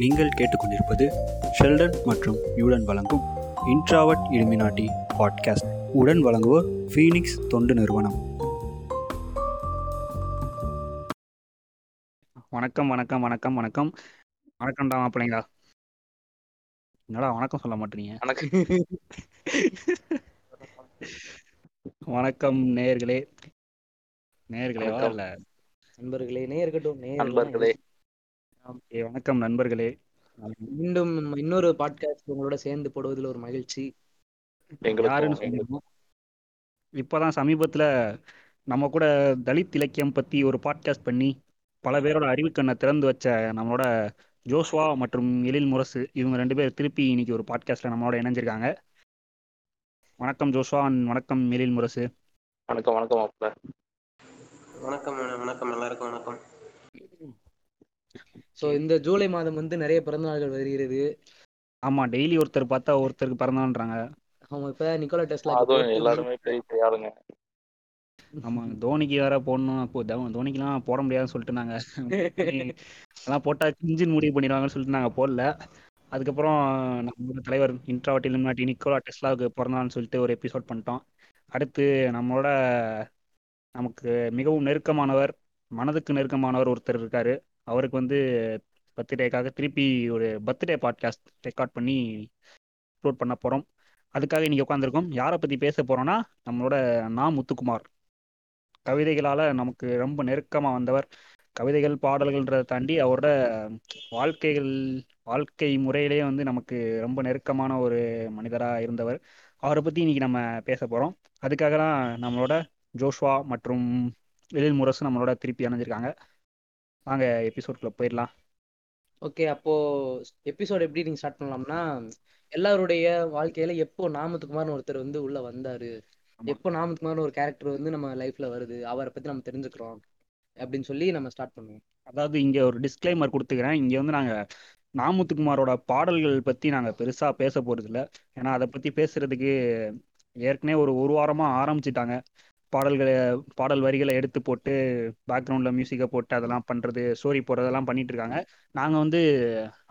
நீங்கள் கேட்டுக்கொண்டிருப்பது ஷெல்டன் மற்றும் யூடன் வழங்கும் இன்ட்ராவட் இலுமினாட்டி பாட்காஸ்ட் உடன் வழங்குவோர் ஃபீனிக்ஸ் தொண்டு நிறுவனம். வணக்கம் வணக்கம் வணக்கம் வணக்கம். வணக்கம்டா மாப்பிள்ளைங்களா? என்னடா வணக்கம் சொல்ல மாட்டீங்க வணக்கம். நேயர்களே. நேயர்களே வணக்கம். இல்ல. நண்பர்களே நேயர்கட்டும் வணக்கம் நண்பர்களே. மீண்டும் இன்னொரு பாட்காஸ்ட் உங்களோட சேர்ந்து போடுவதில் ஒரு மகிழ்ச்சி. யாருன்னு சொல்லணும் இப்போதான் சமீபத்துல நம்ம கூட தலித் இலக்கியம் பத்தி ஒரு பாட்காஸ்ட் பண்ணி பல பேரோட அறிவுக்கண்ணை திறந்து வச்ச நம்மளோட ஜோஸ்வா மற்றும் எழில் முரசு இவங்க ரெண்டு பேர் திருப்பி இன்னைக்கு ஒரு பாட்காஸ்ட்ல நம்மளோட இணைஞ்சிருக்காங்க. வணக்கம் ஜோஸ்வா வணக்கம் எழில் முரசு. வணக்கம் வணக்கம் மாப்பிள்ள. வணக்கம் வணக்கம் எல்லாருக்கும் வணக்கம். சோ இந்த ஜூலை மாதம் வந்து நிறைய பிறந்த நாள்கள் வருகிறது. ஆமா டெய்லி ஒருத்தர் பார்த்தா ஒருத்தருக்கு பிறந்தான்றாங்க அவங்க இப்ப நிக்கோலா டெஸ்லா அதுவும் எல்லாருமே பெரிய பெரிய ஆளுங்க ஆமா தோனிக்கு வேற போடணும். அப்போ தோனிக்கெல்லாம் போட முடியாதுன்னு சொல்லிட்டு நாங்க அதெல்லாம் போட்டா கிஞ்சின் முடிவு பண்ணிடுவாங்கன்னு சொல்லிட்டு நாங்க போடல. அதுக்கப்புறம் நம்மளோட தலைவர் இன்ட்ராவட் இலுமினாட்டி நிக்கோலா டெஸ்லாவுக்கு பிறந்தநாள்னு சொல்லிட்டு ஒரு எபிசோட் பண்ணிட்டோம். அடுத்து நம்மளோட நமக்கு மிகவும் நெருக்கமானவர் மனதுக்கு நெருக்கமானவர் ஒருத்தர் இருக்காரு. அவருக்கு வந்து பர்த்டேக்காக திருப்பி ஒரு பர்த்டே பாட்காஸ்ட் ரெக்கார்ட் பண்ணி அப்லோட் பண்ண போகிறோம் அதுக்காக இன்னைக்கு உட்காந்துருக்கோம் யாரை பற்றி பேச போகிறோன்னா நம்மளோட நா முத்துக்குமார். கவிதைகளால் நமக்கு ரொம்ப நெருக்கமாக வந்தவர். கவிதைகள் பாடல்கள்ன்றதை தாண்டி அவரோட வாழ்க்கைகள் வாழ்க்கை முறையிலேயே வந்து நமக்கு ரொம்ப நெருக்கமான ஒரு மனிதராக இருந்தவர். அவரை பற்றி இன்னைக்கு நம்ம பேச போகிறோம் அதுக்காக தான் நம்மளோட ஜோஷ்வா மற்றும் எழில் முரசு நம்மளோட திருப்பி அணைஞ்சிருக்காங்க. வாங்க எபிசோட்குள்ள போயிடலாம். ஓகே அப்போ எபிசோட் எப்படி நீங்க ஸ்டார்ட் பண்ணலாம்னா எல்லாருடைய வாழ்க்கையில எப்போ நாமத்துக்குமார்னு ஒருத்தர் வந்து உள்ள வந்தாரு. எப்போ நாமத்துக்குமார்னு ஒரு கேரக்டர் வந்து நம்ம லைஃப்ல வருது அவரை பத்தி நம்ம தெரிஞ்சுக்கிறோம் அப்படின்னு சொல்லி நம்ம ஸ்டார்ட் பண்ணுவோம். அதாவது இங்க ஒரு டிஸ்க்ளைமர் கொடுத்துக்கிறேன். இங்க வந்து நாங்க நாமுத்துக்குமாரோட பாடல்கள் பத்தி நாங்க பெருசா பேச போறது இல்ல ஏன்னா அதை பத்தி பேசுறதுக்கு ஏற்கனவே ஒரு ஒரு வாரமா ஆரம்பிச்சிட்டாங்க. பாடல்களை பாடல் வரிகளை எடுத்து போட்டு பேக்ரவுண்ட்ல மியூசிக்கை போட்டு அதெல்லாம் பண்றது ஸ்டோரி போடுறதெல்லாம் பண்ணிட்டு இருக்காங்க. நாங்க வந்து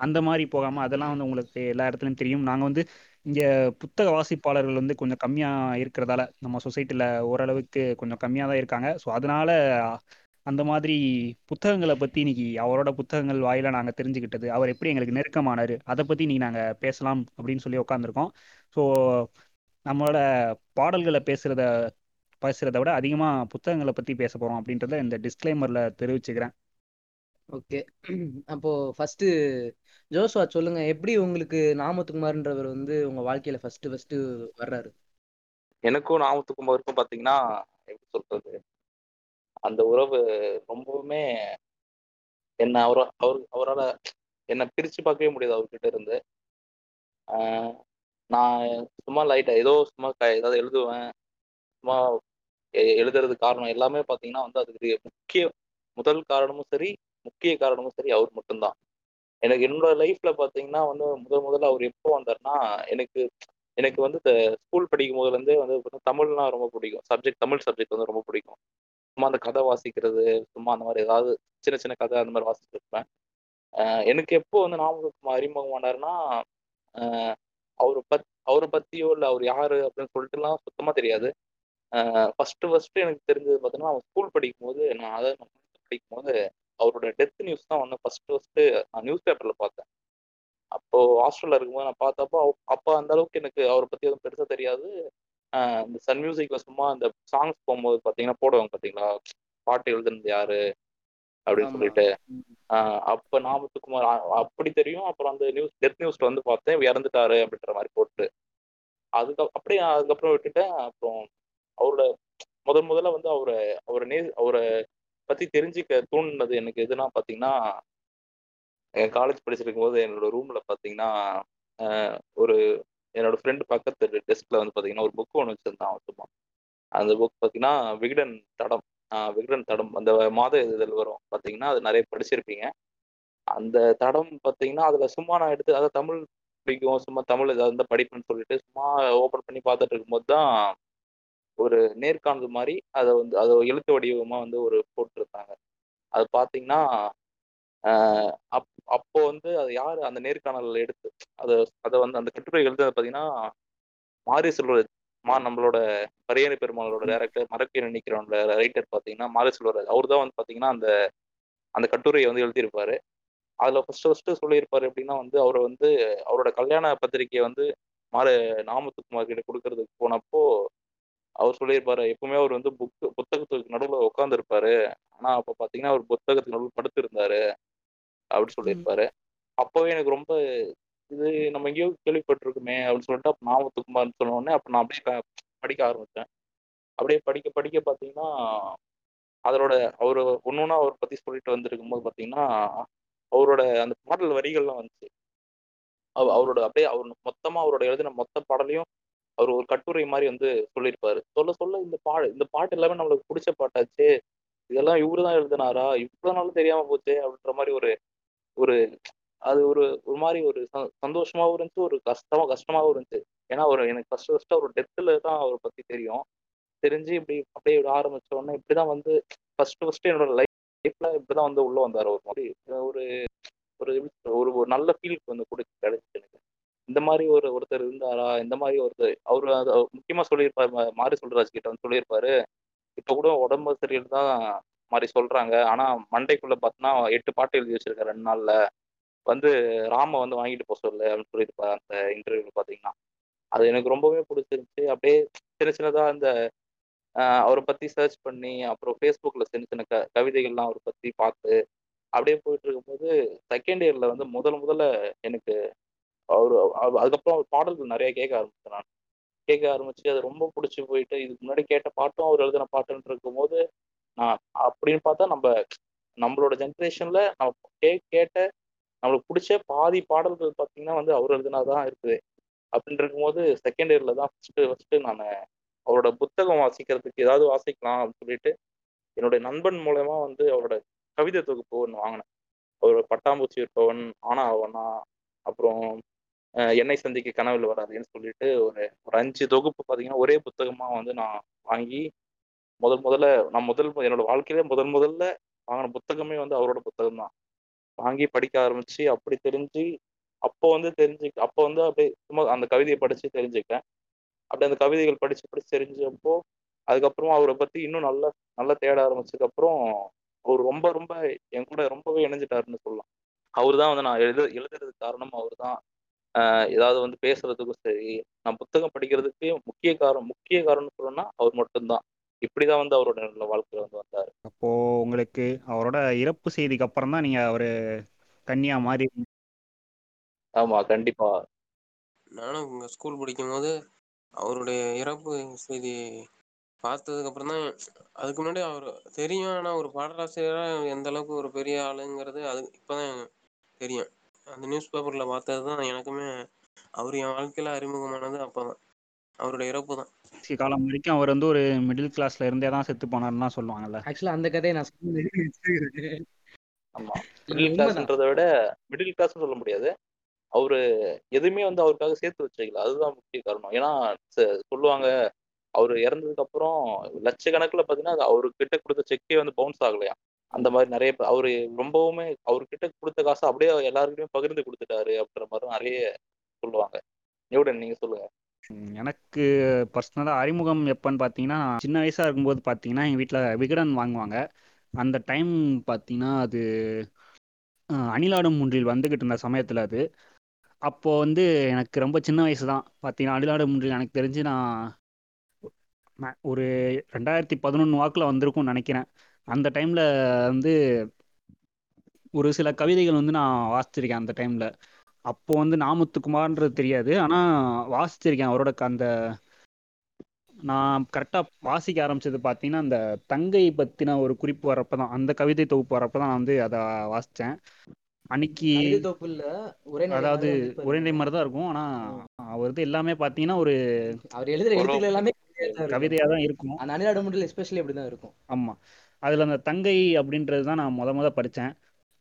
அந்த மாதிரி போகாம அதெல்லாம் வந்து உங்களுக்கு எல்லா இடத்துலையும் தெரியும். நாங்க வந்து இங்க புத்தக வாசிப்பாளர்கள் வந்து கொஞ்சம் கம்மியா இருக்கிறதால நம்ம சொசைட்டில ஓரளவுக்கு கொஞ்சம் கம்மியா தான் இருக்காங்க. ஸோ அதனால அந்த மாதிரி புத்தகங்களை பத்தி இன்னைக்கு அவரோட புத்தகங்கள் வாயில நாங்க தெரிஞ்சுக்கிட்டது அவர் எப்படி எங்களுக்கு நெருக்கமானாரு அதை பத்தி இன்னைக்கு நாங்க பேசலாம் அப்படின்னு சொல்லி உட்காந்துருக்கோம் ஸோ நம்மளோட பாடல்களை பேசுறத பேசுறத விட அதிகமா புத்தகங்களை பத்தி பேச போறோம் அப்படின்றத இந்த டிஸ்க்ளைமர்ல தெரிவிச்சுக்கிறேன். ஓகே. அப்போ ஃபர்ஸ்ட் ஜோஸ்வா சொல்லுங்க. எப்படி உங்களுக்கு நாமத்துக்குமார்ன்றவர் வந்து உங்க வாழ்க்கையில ஃபர்ஸ்ட் ஃபர்ஸ்ட் வர்றாரு? எனக்கும் நாமத்துக்குமாருக்கும் பாத்தீங்கன்னா எப்படி சொல்றது? அந்த உறவு ரொம்பவுமே என்ன அவர அவர் அவரால் என்னை பிரிச்சு பார்க்கவே முடியாது அவர்கிட்ட இருந்து. நான் சும்மா லைட்டா ஏதோ சும்மா க- ஏதாவது எழுதுவேன். சும்மா எ- காரணம் எல்லாமே பார்த்தீங்கன்னா வந்து அதுக்கு முக்கிய முதல் காரணமும் சரி முக்கிய காரணமும் சரி அவர் மட்டும்தான். எனக்கு என்னோட லைஃப்ல பார்த்தீங்கன்னா வந்து முதல் முதல்ல அவர் எப்போ வந்தார்னா எனக்கு எனக்கு வந்து ஸ்கூல் படிக்கும் போதுலேருந்தே வந்து தமிழ்னா ரொம்ப பிடிக்கும். சப்ஜெக்ட் தமிழ் சப்ஜெக்ட் வந்து ரொம்ப பிடிக்கும். சும்மா அந்த கதை வாசிக்கிறது சும்மா அந்த மாதிரி ஏதாவது சின்ன சின்ன கதை அந்த மாதிரி வாசிச்சிருப்பேன். இருப்பேன் எனக்கு எப்போ வந்து நாமக்கல் அறிமுகமானாருன்னா ஆஹ் அவரை பத் அவரை பத்தியோ இல்லை அவர் யாரு அப்படின்னு சொல்லிட்டுலாம் சுத்தமா தெரியாது. ஃபர்ஸ்ட் ஃபர்ஸ்ட் எனக்கு தெரிஞ்சது பார்த்தீங்கன்னா அவன் ஸ்கூல் படிக்கும் போது நான் அதை படிக்கும் போது அவரோட டெத் நியூஸ் தான் வந்து ஃபர்ஸ்ட் ஃபர்ஸ்ட் நான் நியூஸ் பேப்பர்ல பார்த்தேன். அப்போ ஹாஸ்டல்ல இருக்கும்போது நான் பார்த்தப்போ அப்போ அந்த அளவுக்கு எனக்கு அவரை பத்தி எதுவும் பெருசா தெரியாது. இந்த சன் மியூசிக்ல சும்மா அந்த சாங்ஸ் போகும்போது பாத்தீங்கன்னா போடுவாங்க பாத்தீங்களா? பாட்டு எழுதுனது யாரு? அப்படின்னு. சொல்லிட்டு. அப்ப நாமத்துக்குமார் அப்படி தெரியும். அப்புறம் அந்த நியூஸ் டெத் நியூஸ்ல வந்து பார்த்தேன் இறந்துட்டாரு அப்படின்ற மாதிரி போட்டு. அதுக்கு அப்படியே அதுக்கப்புறம் விட்டுட்டேன். அப்புறம் அவரோட முதல் முதல்ல வந்து அவரை அவரை நே அவரை பத்தி தெரிஞ்சுக்க தூண்டினது எனக்கு எதுனா பாத்தீங்கன்னா காலேஜ் படிச்சிருக்கும் போது என்னோட ரூம்ல பாத்தீங்கன்னா ஒரு என்னோட ஃப்ரெண்டு பக்கத்து டெஸ்க்ல வந்து பாத்தீங்கன்னா ஒரு புக் ஒன்று வச்சிருந்தான் சும்மா. அந்த புக் பாத்தீங்கன்னா விகடன் தடம். விகடன் தடம். அந்த மாத இதழ் வரும். பாத்தீங்கன்னா அது நிறைய படிச்சிருப்பீங்க. அந்த தடம் பாத்தீங்கன்னா அதுல சும்மா நான் எடுத்து அதாவது தமிழ் பிடிக்கும் சும்மா தமிழ் ஏதாவது இருந்தா படிப்புன்னு சொல்லிட்டு சும்மா ஓபன் பண்ணி பார்த்துட்டு இருக்கும்போது தான் ஒரு நேர்காணல் மாதிரி அதை வந்து அதை எழுத்து வடிவமா வந்து ஒரு போட்டிருந்தாங்க. அது பார்த்தீங்கன்னா அப் அப்போ வந்து அது யாரு அந்த நேர்காணல் எடுத்து அதை அதை வந்து அந்த கட்டுரை எழுதுறது பார்த்தீங்கன்னா மாரி செல்வராஜ் மா நம்மளோட பரியணி பெருமாளோட டேரக்டர் மரப்பீர் நினைக்கிறவங்கள ரைட்டர் பார்த்தீங்கன்னா மாரி செல்வராஜ். அவர் தான் வந்து பார்த்தீங்கன்னா அந்த அந்த கட்டுரையை வந்து எழுதியிருப்பாரு. அதில் ஃபர்ஸ்ட் ஃபர்ஸ்ட் சொல்லியிருப்பாரு எப்படின்னா வந்து அவரை வந்து அவரோட கல்யாண பத்திரிக்கையை வந்து மாறு நாமத்துக்குமார் கிட்ட கொடுக்கறதுக்கு போனப்போ அவர் சொல்லியிருப்பாரு. எப்பவுமே அவர் வந்து புக்கு புத்தகத்துக்கு நடுவில் உட்காந்துருப்பாரு ஆனா அப்போ பார்த்தீங்கன்னா அவர் புத்தகத்துக்கு நடுவில் படுத்திருந்தாரு அப்படின்னு சொல்லியிருப்பாரு. அப்போவே எனக்கு ரொம்ப இது நம்ம எங்கேயோ கேள்விப்பட்டிருக்குமே அப்படின்னு சொல்லிட்டு அப்போ நாமத்துக்குமார்னு சொன்னோடனே அப்ப அப்போ நான் அப்படியே படிக்க ஆரம்பிச்சேன். அப்படியே படிக்க படிக்க பார்த்தீங்கன்னா அதோட அவர் ஒன்னொன்னா அவரை பத்தி சொல்லிட்டு வந்திருக்கும் போது பார்த்தீங்கன்னா அவரோட அந்த பாடல் வரிகள்லாம் வந்துச்சு. அவ- அவரோட அப்படியே அவர் மொத்தமா அவரோட எழுதின மொத்த பாடலையும் அவர் ஒரு கட்டுரை மாதிரி வந்து சொல்லியிருப்பாரு. சொல்ல சொல்ல இந்த பா இந்த பாட்டு எல்லாமே நம்மளுக்கு பிடிச்ச பாட்டாச்சு இதெல்லாம் இவரு தான் எழுதினாரா இவ்வளவு நாளும் தெரியாம போச்சே அப்படின்ற மாதிரி ஒரு ஒரு அது ஒரு ஒரு மாதிரி ஒரு ச- சந்தோஷமாவும் இருந்துச்சு ஒரு கஷ்டமா கஷ்டமாவும் இருந்துச்சு. ஏன்னா ஒரு எனக்கு ஃபர்ஸ்ட் ஃபர்ஸ்ட் அவர் டெத்துல தான் அவரை பத்தி தெரியும். தெரிஞ்சு இப்படி அப்படியே விட ஆரம்பிச்ச உடனே இப்படிதான் வந்து ஃபர்ஸ்ட் ஃபர்ஸ்ட் என்னோட லைஃப்ல இப்படிதான் வந்து உள்ள வந்தாரு ஒரு மாதிரி. ஒரு ஒரு ஒரு ஒரு நல்ல ஃபீல் வந்து கொடுத்து கிடைச்சிச்சு எனக்கு. இந்த மாதிரி ஒரு ஒருத்தர் இருந்தாரா? இந்த மாதிரி ஒருத்தர் அவர் அது முக்கியமா சொல்லியிருப்பாரு மா- மாரி சொல்றாஜ் கிட்ட வந்து சொல்லியிருப்பாரு. இப்ப கூட உடம்பு சரியில்லை தான் மாதிரி சொல்றாங்க. ஆனா மண்டைக்குள்ள பார்த்தோன்னா எட்டு பாட்டு எழுதி வச்சிருக்காரு ரெண்டு நாள்ல. வந்து ராம வந்து வாங்கிட்டு போக சொல்லு அப்படின்னு சொல்லியிருப்பாரு அந்த இன்டர்வியூல பாத்தீங்கன்னா. அது எனக்கு ரொம்பவே பிடிச்சிருந்துச்சு. அப்படியே சின்ன சின்னதா அந்த அவரை பத்தி சர்ச் பண்ணி அப்புறம் ஃபேஸ்புக்ல சின்ன சின்ன க கவிதைகள்லாம் அவரை பத்தி பார்த்து அப்படியே போயிட்டு இருக்கும்போது செகண்ட் இயர்ல வந்து முதல் முதல்ல எனக்கு அவர் அதுக்கப்புறம் அவர் பாடல்கள் நிறைய கேட்க ஆரம்பித்தேன் நான். கேட்க ஆரம்பிச்சு அது ரொம்ப பிடிச்சி போயிட்டு இதுக்கு முன்னாடி கேட்ட பாட்டும் அவர் எழுதின பாட்டுன்னு இருக்கும்போது நான் அப்படின்னு பார்த்தா நம்ம நம்மளோட ஜென்ரேஷன்ல நம்ம கே கேட்ட நம்மளுக்கு பிடிச்ச பாதி பாடல்கள் பார்த்தீங்கன்னா வந்து அவர் எழுதினாதான் இருக்குது. அப்படின்னு இருக்கும்போது செகண்ட் இயர்ல தான் ஃபர்ஸ்ட் ஃபர்ஸ்ட் நான் அவரோட புத்தகம் வாசிக்கிறதுக்கு ஏதாவது வாசிக்கலாம் அப்படின்னு சொல்லிட்டு என்னுடைய நண்பன் மூலயமா வந்து அவரோட கவிதை தொகுப்பு ஒன்று வாங்கினேன். அவர் பட்டாம்பூச்சி இருப்பவன் ஆனா அவனா அப்புறம் என்னை சந்திக்க கனவில் வராதுன்னு சொல்லிட்டு ஒரு ஒரு அஞ்சு தொகுப்பு பார்த்தீங்கன்னா ஒரே புத்தகமாக வந்து நான் வாங்கி முதல் முதல்ல நான் முதல் என்னோட வாழ்க்கையிலே முதல் முதல்ல வாங்கின புத்தகமே வந்து அவரோட புத்தகம் தான். வாங்கி படிக்க ஆரம்பிச்சு அப்படி தெரிஞ்சு அப்போ வந்து தெரிஞ்சு அப்போ வந்து அப்படியே சும்மா அந்த கவிதையை படித்து தெரிஞ்சுக்கேன் அப்படி அந்த கவிதைகள் படித்து படித்து தெரிஞ்சப்போ அதுக்கப்புறம் அவரை பற்றி இன்னும் நல்லா நல்லா தேட ஆரம்பிச்சதுக்கப்புறம் அவர் ரொம்ப ரொம்ப என் கூட ரொம்பவே இணைஞ்சிட்டாருன்னு சொல்லலாம். அவர் தான் வந்து நான் எழுத எழுதுறதுக்கு காரணம் அவர் தான் ஏதாவது வந்து பேசுறதுக்கும் சரி நான் புத்தகம் படிக்கிறதுக்கு முக்கிய காரணம் முக்கிய காரணம் சொல்லணும்னா அவர் மட்டும்தான். இப்படிதான் வந்து அவரோட நல்ல வாழ்க்கையில வந்து வந்தாரு. அப்போ உங்களுக்கு அவரோட இறப்பு செய்திக்கு அப்புறம் தான் நீங்க அவரு கன்னியா மாதிரி ஆமா கண்டிப்பா. நானும் இங்க ஸ்கூல் படிக்கும் போது அவருடைய இறப்பு செய்தி பார்த்ததுக்கு அப்புறம் தான் அதுக்கு முன்னாடி அவர் தெரியும். ஆனா ஒரு பாடலாசிரியரா எந்த அளவுக்கு ஒரு பெரிய ஆளுங்கிறது அது இப்பதான் தெரியும். அந்த நியூஸ் பேப்பர்ல பார்த்தது தான் எனக்குமே அவர் என் வாழ்க்கையில அறிமுகமானது அப்பதான். அவருடைய இறப்பு தான் காலம் வரைக்கும் அவர் வந்து ஒரு மிடில் கிளாஸ்ல இருந்தே தான் செத்து போனாருன்னு தான் சொல்லுவாங்கல்ல. ஆக்சுவலா அந்த கதையை நான். ஆமா. மிடில் கிளாஸ்ன்றதை விட மிடில் கிளாஸ் சொல்ல முடியாது. அவரு எதுவுமே வந்து அவருக்காக சேர்த்து வச்சுக்கல. அதுதான் முக்கிய காரணம். ஏன்னா சொல்லுவாங்க அவர் இறந்ததுக்கு அப்புறம் லட்சக்கணக்கில் பார்த்தீங்கன்னா அது அவர்கிட்ட கொடுத்த செக்கே வந்து பவுன்ஸ் ஆகலையா அந்த மாதிரி நிறைய அவரு ரொம்பவுமே அவர்கிட்ட கொடுத்த காசை அப்படியே எல்லாருக்கிட்டையும் பகிர்ந்து கொடுத்துட்டாரு அப்படின்ற மாதிரி நிறைய சொல்லுவாங்க. நியூடன் நீங்க சொல்லுங்க. எனக்கு பர்சனலாக அறிமுகம் எப்போன்னு பார்த்தீங்கன்னா சின்ன வயசாக இருக்கும்போது பார்த்தீங்கன்னா எங்கள் வீட்டில் விகடன் வாங்குவாங்க. அந்த டைம் பார்த்தீங்கன்னா அது அணிலாடும் முன்றில் வந்துக்கிட்டு இருந்த சமயத்தில் அது. அப்போ வந்து எனக்கு ரொம்ப சின்ன வயசு தான். பார்த்தீங்கன்னா அணிலாடும் முன்றில் எனக்கு தெரிஞ்சு நான் நான் ஒரு ரெண்டாயிரத்தி பதினொன்று வாக்கில் வந்திருக்கும்னு நினைக்கிறேன். அந்த டைமில் வந்து ஒரு சில கவிதைகள் வந்து நான் வாசிச்சிருக்கேன் அந்த டைமில். அப்போ வந்து நாமுத்துக்குமார்ன்றது தெரியாது. ஆனால் வாசிச்சிருக்கேன் அவரோட அந்த நான் கரெக்டாக வாசிக்க ஆரம்பிச்சது பார்த்தீங்கன்னா அந்த தங்கை பற்றின ஒரு குறிப்பு வரப்போ தான் அந்த கவிதை தொகுப்பு வரப்போ தான் நான் வந்து அதை வாசித்தேன் அன்னைக்கு அதாவது. உரைநடை மாதிரி தான் இருக்கும். ஆனால் அவரது எல்லாமே பார்த்தீங்கன்னா ஒரு அவர் எழுதுற எழுத்துக்கள் எல்லாமே கவிதையா தான் இருக்கும். அணிலாட முடியல எஸ்பெஷலி அப்படிதான் இருக்கும். ஆமாம் அதில் அந்த தங்கை அப்படின்றது தான் நான் முத முத படித்தேன்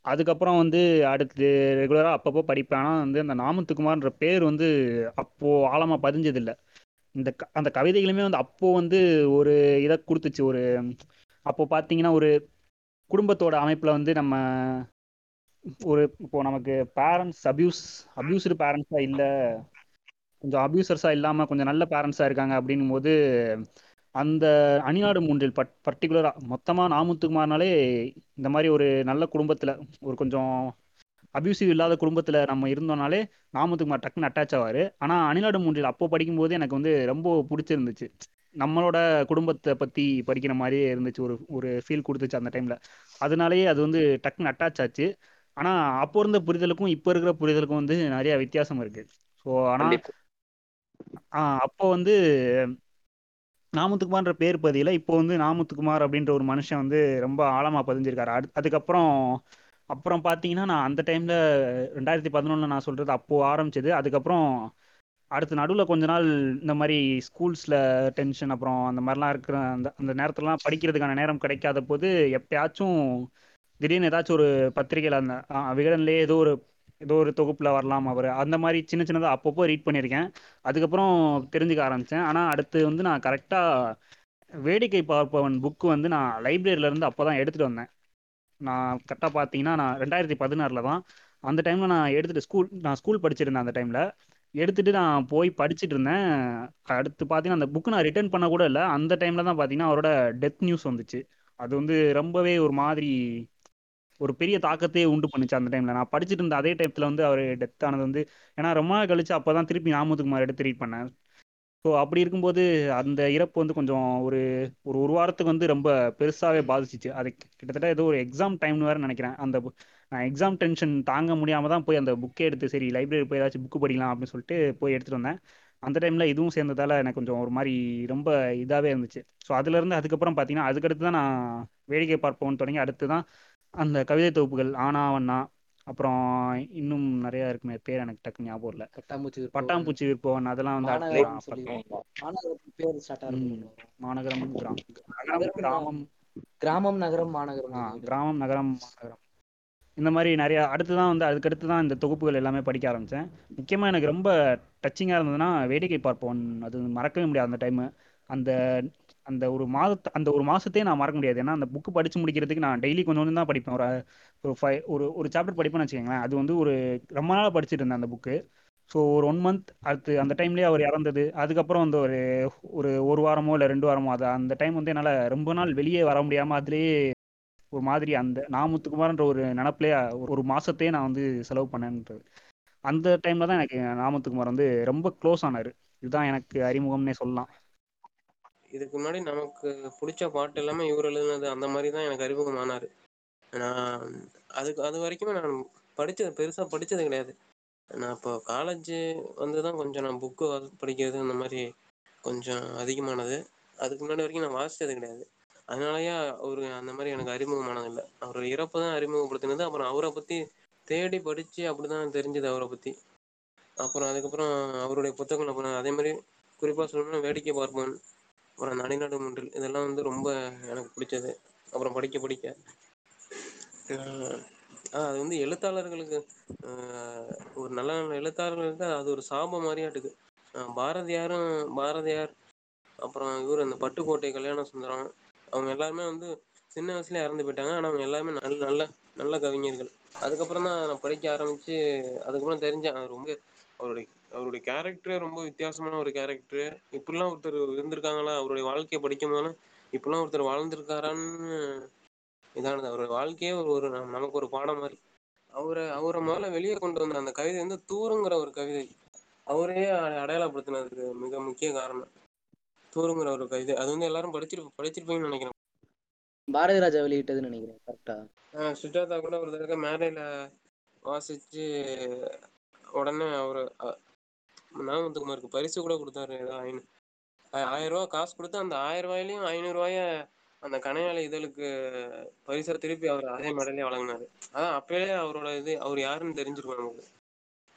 அதுக்கப்புறம் வந்து அடுத்து ரெகுலராக அப்பப்போ படிப்பேன். ஆனால் வந்து அந்த நாமத்துக்குமார்ன்ற பேர் வந்து அப்போது ஆழமாக பதிஞ்சதில்லை. இந்த க- அந்த கவிதைகளுமே வந்து அப்போது வந்து ஒரு இதை கொடுத்துச்சு. ஒரு அப்போது பார்த்தீங்கன்னா ஒரு குடும்பத்தோட அமைப்பில் வந்து நம்ம ஒரு இப்போ நமக்கு பேரண்ட்ஸ் அப்யூஸ் அப்யூஸ்டு பேரண்ட்ஸாக இல்லை கொஞ்சம் அப்யூசர்ஸாக இல்லாமல் கொஞ்சம் நல்ல பேரண்ட்ஸாக இருக்காங்க அப்படின்னும் போது அந்த அணிநாடு மூன்றில் பட் பர்டிகுலரா மொத்தமா நாமுத்துக்குமார்னாலே இந்த மாதிரி ஒரு நல்ல குடும்பத்துல ஒரு கொஞ்சம் அபியூசிவ் இல்லாத குடும்பத்துல நம்ம இருந்தோம்னாலே நாமுத்துக்குமார் டக்குன்னு அட்டாச் ஆவாரு. ஆனா அணிநாடு மூன்றில் அப்போ படிக்கும்போது எனக்கு வந்து ரொம்ப பிடிச்சிருந்துச்சு. நம்மளோட குடும்பத்தை பத்தி படிக்கிற மாதிரியே இருந்துச்சு ஒரு ஒரு ஃபீல் கொடுத்துச்சு அந்த டைம்ல அதனாலேயே அது வந்து டக்குன்னு அட்டாச் ஆச்சு. ஆனா அப்போ இருந்த புரிதலுக்கும் இப்போ இருக்கிற புரிதலுக்கும் வந்து நிறைய வித்தியாசம் இருக்கு. ஸோ ஆனா கண்டிப்பா. ஆஹ் அப்போ வந்து நாமுத்துக்குமார்ன்ற பேர் பதியில இப்போ வந்து நாமுத்துக்குமார் அப்படின்ற ஒரு மனுஷன் வந்து ரொம்ப ஆழமா பதிஞ்சிருக்காரு. அடு அதுக்கப்புறம் அப்புறம் பார்த்தீங்கன்னா நான் அந்த டைம்ல ரெண்டாயிரத்தி பதினொன்னுல நான் சொல்றது அப்போ ஆரம்பிச்சது. அதுக்கப்புறம் அடுத்து நடுவில் கொஞ்ச நாள் இந்த மாதிரி ஸ்கூல்ஸில் டென்ஷன் அப்புறம் அந்த மாதிரிலாம் இருக்கிற அந்த அந்த நேரத்துலலாம் படிக்கிறதுக்கான நேரம் கிடைக்காத போது எப்பயாச்சும் திடீர்னு ஏதாச்சும் ஒரு பத்திரிகையில் அந்த விகடன்லேயே ஏதோ ஒரு ஏதோ ஒரு தொகுப்புல வரலாம் அவர். அந்த மாதிரி சின்ன சின்னதாக அப்பப்போ ரீட் பண்ணியிருக்கேன். அதுக்கப்புறம் தெரிஞ்சுக்க ஆரம்பித்தேன் ஆனால் அடுத்து வந்து நான் கரெக்டாக வேடிக்கை பார்ப்பவன் புக்கு வந்து நான் லைப்ரரியில இருந்து அப்போ தான் எடுத்துகிட்டு வந்தேன். நான் கரெக்டாக பார்த்தீங்கன்னா நான் ரெண்டாயிரத்தி பதினாறில் தான் அந்த டைமில் நான் எடுத்துகிட்டு ஸ்கூல் நான் ஸ்கூல் படிச்சிருந்தேன் அந்த டைமில் எடுத்துட்டு நான் போய் படிச்சுட்டு இருந்தேன். அடுத்து பார்த்தீங்கன்னா அந்த புக்கு நான் ரிட்டர்ன் பண்ண கூட இல்லை. அந்த டைமில் தான் பார்த்தீங்கன்னா அவரோட டெத் நியூஸ் வந்துச்சு. அது வந்து ரொம்பவே ஒரு மாதிரி ஒரு பெரிய தாக்கத்தையே உண்டு பண்ணுச்சு அந்த டைம்ல நான் படிச்சுட்டு இருந்த அதே டைத்துல வந்து அவர் டெத் ஆனது வந்து ஏன்னா ரொம்ப நாள் கழிச்சு அப்பதான் திருப்பி நாமத்துக்குமார் எடுத்து ரீட் பண்ணேன். ஸோ அப்படி இருக்கும்போது அந்த இறப்பு வந்து கொஞ்சம் ஒரு ஒரு ஒரு வாரத்துக்கு வந்து ரொம்ப பெருசாகவே பாதிச்சிச்சு. அது கிட்டத்தட்ட ஏதோ ஒரு எக்ஸாம் டைம்னு வேறு நினைக்கிறேன். அந்த நான் எக்ஸாம் டென்ஷன் தாங்க முடியாம தான் போய் அந்த புக்கே எடுத்து சரி லைப்ரரி போய் ஏதாச்சும் புக்கு படிக்கலாம் அப்படின்னு சொல்லிட்டு போய் எடுத்துட்டு வந்தேன். அந்த டைம்ல இதுவும் சேர்ந்ததால எனக்கு கொஞ்சம் ஒரு மாதிரி ரொம்ப இதாகவே இருந்துச்சு. ஸோ அதுல இருந்து அதுக்கப்புறம் பார்த்தீங்கன்னா அதுக்கடுத்து தான் நான் வேடிக்கை பார்ப்போம்னு தொடங்கி அடுத்து தான் அந்த கவிதை தொகுப்புகள் ஆனாவண்ணா அப்புறம் இன்னும் நிறைய இருக்குமே. பேர் எனக்கு டக்கு ஞாபகம் இல்லை. பட்டாம்பூச்சி பட்டாம்பூச்சி விற்பவன் அதெல்லாம் வந்து மாநகரம் கிராமம். கிராமம். நகரம் மாநகரம். கிராமம் நகரம் மாநகரம். இந்த மாதிரி நிறைய அடுத்து தான் வந்து அதுக்கடுத்து தான் இந்த தொகுப்புகள் எல்லாமே படிக்க ஆரம்பித்தேன் முக்கியமாக எனக்கு ரொம்ப டச்சிங்காக இருந்ததுன்னா வேடிக்கை பார்ப்போன் அது மறக்கவே முடியாது அந்த டைமு அந்த அந்த ஒரு மாதத்தை அந்த ஒரு மாதத்தையே நான் மறக்க முடியாது. ஏன்னா அந்த புக்கு படித்து முடிக்கிறதுக்கு நான் டெய்லி கொஞ்சம் கொஞ்சம் தான் படிப்பேன். ஒரு ஒரு ஃபைவ் ஒரு ஒரு சாப்டர் படிப்பேன்னு வச்சுக்கோங்களேன். அது வந்து ஒரு ரொம்ப நாளாக படிச்சுட்டு இருந்தேன் அந்த புக்கு ஸோ ஒரு ஒன் மந்த் அடுத்து அந்த டைம்லேயே அவர் இறந்தது. அதுக்கப்புறம் வந்து ஒரு ஒரு ஒரு வாரமோ இல்லை ரெண்டு வாரமோ அது அந்த டைம் வந்து என்னால் ரொம்ப நாள் வெளியே வர முடியாமல் அதுலேயே ஒரு மாதிரி அந்த நாமத்துக்குமார்ன்ற ஒரு நினப்பிலே ஒரு ஒரு நான் வந்து செலவு பண்ணேன்றது. அந்த டைமில் தான் எனக்கு நாமத்துக்குமார் வந்து ரொம்ப க்ளோஸ் ஆனாரு. இதுதான் எனக்கு அறிமுகம்னே சொல்லலாம். இதுக்கு முன்னாடி நமக்கு பிடிச்ச பாட்டு எல்லாமே இவர் எழுதுனது அந்த மாதிரி தான் எனக்கு அறிமுகமானார். நான் அதுக்கு அது வரைக்குமே நான் படித்தது பெருசாக படித்தது கிடையாது. நான் இப்போ காலேஜு வந்து தான் கொஞ்சம் நான் புக்கு படிக்கிறது அந்த மாதிரி கொஞ்சம் அதிகமானது. அதுக்கு முன்னாடி வரைக்கும் நான் வாசித்தது கிடையாது. அதனாலயே அவர் அந்த மாதிரி எனக்கு அறிமுகமானது இல்லை அவர் இறப்பு தான் அறிமுகப்படுத்தினது அப்புறம் அவரை பற்றி தேடி படித்து அப்படி தான் தெரிஞ்சது அவரை பற்றி அப்புறம் அதுக்கப்புறம் அவருடைய புத்தகங்கள் அப்புறம் அதே மாதிரி குறிப்பாக சொல்லணும்னா வேடிக்கை பார்ப்போம் அப்புறம் நடைநாடு மூன்றில் இதெல்லாம் வந்து ரொம்ப எனக்கு பிடிச்சது. அப்புறம் படிக்க படிக்க. ஆஹ் அது வந்து எழுத்தாளர்களுக்கு ஆஹ் ஒரு நல்ல நல்ல எழுத்தாளர்களுக்கு அது ஒரு சாபம் மாதிரியாட்டுக்கு பாரதியாரும் பாரதியார் அப்புறம் இவர் அந்த பட்டுக்கோட்டை கல்யாண சுந்தரம் அவங்க எல்லாருமே வந்து சின்ன வயசுல இறந்து போயிட்டாங்க. ஆனால் அவங்க எல்லாருமே நல்ல நல்ல நல்ல கவிஞர்கள். அதுக்கப்புறம் தான் நான் படிக்க ஆரம்பிச்சு அதுக்கப்புறம் தெரிஞ்சேன் ரொம்ப அவருடைய அவருடைய கேரக்டரே ரொம்ப வித்தியாசமான ஒரு கேரக்டரு இப்படிலாம் ஒருத்தர் இருந்திருக்காங்களா? அவருடைய வாழ்க்கையை படிக்கும் போதெல்லாம் இப்படிலாம் ஒருத்தர் வாழ்ந்திருக்காரான்னு இதானது. அவருடைய வாழ்க்கையே ஒரு ஒரு நம்- நமக்கு ஒரு பாடம் மாதிரி. அவரை அவரை முதல்ல வெளியே கொண்டு வந்த அந்த கவிதை வந்து தூருங்கிற ஒரு கவிதை. அவரே அடையாளப்படுத்தினதுக்கு மிக முக்கிய காரணம். தூருங்கிற ஒரு கவிதை. அது வந்து எல்லாரும் படிச்சிரு படிச்சிருப்பீங்கன்னு நினைக்கிறேன். பாரதி ராஜா வெளியிட்டதுன்னு நினைக்கிறேன் கரெக்டா ஆஹ் சுஜாதா கூட ஒரு தடவை மேடையில வாசிச்சு உடனே அவரு அ- பரிசு கூட கொடுத்தாரு ஏதோ ஐநூ ஆயிரம் ரூபாய் காசு கொடுத்து அந்த ஆயிரம் ரூபாயிலையும் ஐநூறு ரூபாய அந்த கனையாளி இதழுக்கு பரிசை திருப்பி அவர் அதே மேடையிலே வழங்கினாரு. அதான் அப்பயே அவரோட இது அவர் யாருன்னு தெரிஞ்சிருக்கும் நமக்கு.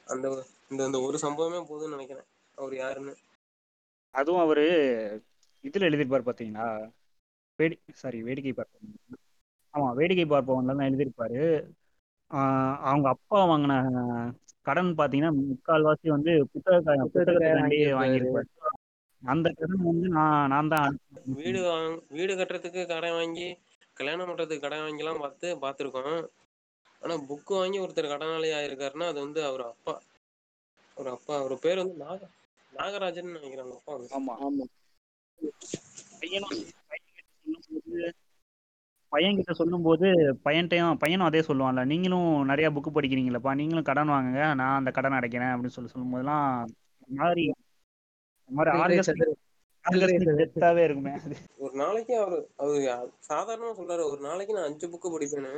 அந்த இந்த இந்த ஒரு சம்பவமே போதும்னு நினைக்கிறேன். அவர் யாருன்னு. அதுவும் அவரு இதுல எழுதியிருப்பார் பாத்தீங்களா? வேடி சாரி வேடிக்கை பார்ப்போம் ஆமா வேடிக்கை பார்ப்பவன்ல தான் எழுதியிருப்பாரு. ஆஹ் அவங்க அப்பா வாங்கின கடன் பாத்தீங்கன்னா முக்கால்வாசி வந்து புத்தக புத்தகத்துக்காண்டியே வாங்கியிருப்பாரு அந்த கடன் வந்து நான் நான் தான் வீடு வாங்க வீடு கட்டுறதுக்கு கடன் வாங்கி கல்யாணம் பண்றதுக்கு கடன் வாங்கிலாம் பார்த்து பார்த்துருக்கோம். ஆனா புக் வாங்கி ஒருத்தர் கடனாளி ஆயிருக்காருன்னா அது வந்து அவர் அப்பா. ஒரு அப்பா அவர் பேர் வந்து நாக நாகராஜன் நினைக்கிறேன் அவங்க அப்பா ஆமா. ஆமா பையனும் பையன் கிட்ட சொல்லும்போது பையன்ட்டையும் பையனும் அதே சொல்லுவான்ல நீங்களும் நிறைய புக்கு படிக்கிறீங்களப்பா நீங்களும் கடன் வாங்குங்க நான் அந்த கடன் அடைக்கிறேன் அப்படின்னு சொல்லி சொல்லும்போதெல்லாம் இந்த மாதிரி இருக்குமே ஒரு நாளைக்கு அவரு அவரு சாதாரணமா சொல்றாரு ஒரு நாளைக்கு நான் அஞ்சு புக்கு படிப்பேன்னு.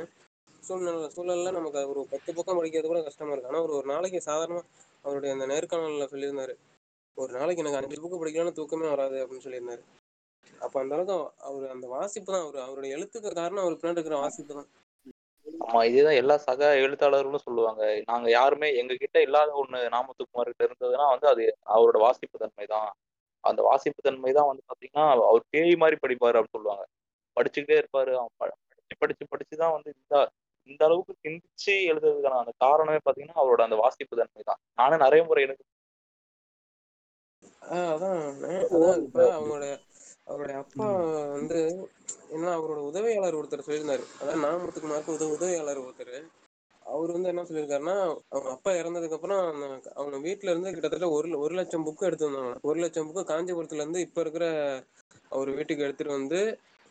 சூழ்நிலை சூழல்ல நமக்கு ஒரு பத்து பக்கம் படிக்கிறது கூட கஷ்டமா இருக்கு. ஆனா அவர் ஒரு நாளைக்கு சாதாரணமா அவருடைய அந்த நேர்காணல்ல சொல்லியிருந்தாரு. ஒரு நாளைக்கு எனக்கு அஞ்சு புக்கு படிக்கலன்னா தூக்கமே வராது அப்படின்னு சொல்லியிருந்தாரு. அப்ப அந்த அளவுக்கு அவர் அந்த வாசிப்பு தான் அவர் அவருடைய எழுத்துக்கு காரணம் அவர் பின்னாடி இருக்கிற வாசிப்பு தான். ஆமா இதேதான் எல்லா சக எழுத்தாளர்களும் சொல்லுவாங்க. நாங்க யாருமே எங்க கிட்ட இல்லாத ஒண்ணு நாமத்துக்குமார் கிட்ட இருந்ததுன்னா வந்து அது அவரோட வாசிப்பு தன்மை தான். அந்த வாசிப்பு தன்மை தான் வந்து பாத்தீங்கன்னா அவர் பேய் மாதிரி படிப்பாரு அப்படின்னு சொல்லுவாங்க. படிச்சுக்கிட்டே இருப்பாரு. அவன் படிச்சு படிச்சு படிச்சு தான் வந்து இந்த இந்த அளவுக்கு சிந்திச்சு எழுதுறதுக்கான அந்த காரணமே பாத்தீங்கன்னா அவரோட அந்த வாசிப்பு தன்மை தான். நானும் நிறைய முறை எனக்கு அதான். அவங்களோட அவருடைய அப்பா வந்து என்ன அவரோட உதவியாளர் ஒருத்தர் சொல்லியிருந்தாரு. அதான் நாமத்துக்கு மார்க்கு உத உதவியாளர் ஒருத்தர். அவர் வந்து என்ன சொல்லியிருக்காருன்னா அவங்க அப்பா இறந்ததுக்கு அப்புறம் அவங்க வீட்டுல இருந்து கிட்டத்தட்ட ஒரு ஒரு லட்சம் புக்கு எடுத்து வந்தாங்க. ஒரு லட்சம் புக்கு காஞ்சிபுரத்துல இருந்து இப்ப இருக்கிற அவர் வீட்டுக்கு எடுத்துட்டு வந்து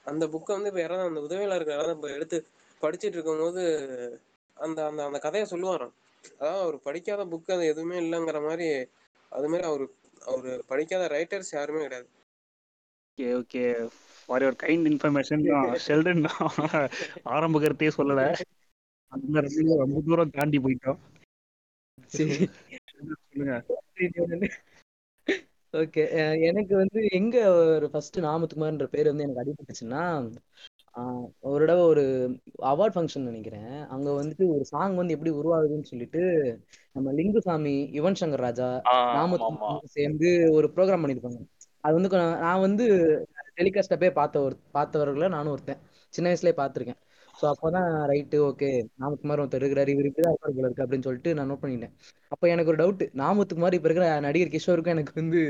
அந்த புக்கை வந்து இப்ப யாராவது அந்த உதவியாளருக்கு இப்ப எடுத்து படிச்சிட்டு இருக்கும்போது அந்த அந்த அந்த கதையை சொல்லுவாராம். அதாவது அவர் படிக்காத புக்கு அது எதுவுமே இல்லைங்கிற மாதிரி அது மாதிரி அவர் அவர் படிக்காத ரைட்டர்ஸ் யாருமே கிடையாது. Okay okay for your kind information Sheldon ஆரம்ப கருத்தையே சொல்லல. அந்த இடத்துல ரொம்ப தூரம் தாண்டி போயிட்டோம். ஓகே எனக்கு வந்து எங்க ஒரு ஃபர்ஸ்ட் நாமத்துக்குமார்ன்ற பேர் வந்து எனக்கு அடிபட்டுச்சுன்னா ஒரு தடவை ஒரு அவார்ட் ஃபங்க்ஷன் நினைக்கிறேன். அங்க வந்துட்டு ஒரு சாங் வந்து எப்படி உருவாகுதுன்னு சொல்லிட்டு நம்ம லிங்குசாமி யுவன் சங்கர் ராஜா நாமத்துக்குமார் சேர்ந்து ஒரு ப்ரோக்ராம் பண்ணிருப்பாங்க அது வந்து நான் வந்து டெலிகாஸ்ட போய் பார்த்த ஒரு பார்த்தவர்கள நானும் ஒருத்தன். சின்ன வயசுலயே பார்த்திருக்கேன். ஸோ அப்போதான் ரைட்டு ஓகே நாமத்துக்குமார் ஒருத்தர் இருக்கிறாரு இவர் இப்படிதான் இருப்பாரு போல இருக்கு அப்படின்னு சொல்லிட்டு நான் நோட் பண்ணிட்டேன். அப்போ எனக்கு ஒரு டவுட் நாமத்துக்குமார் இப்ப இருக்கிற நடிகர் கிஷோருக்கும் எனக்கு வந்து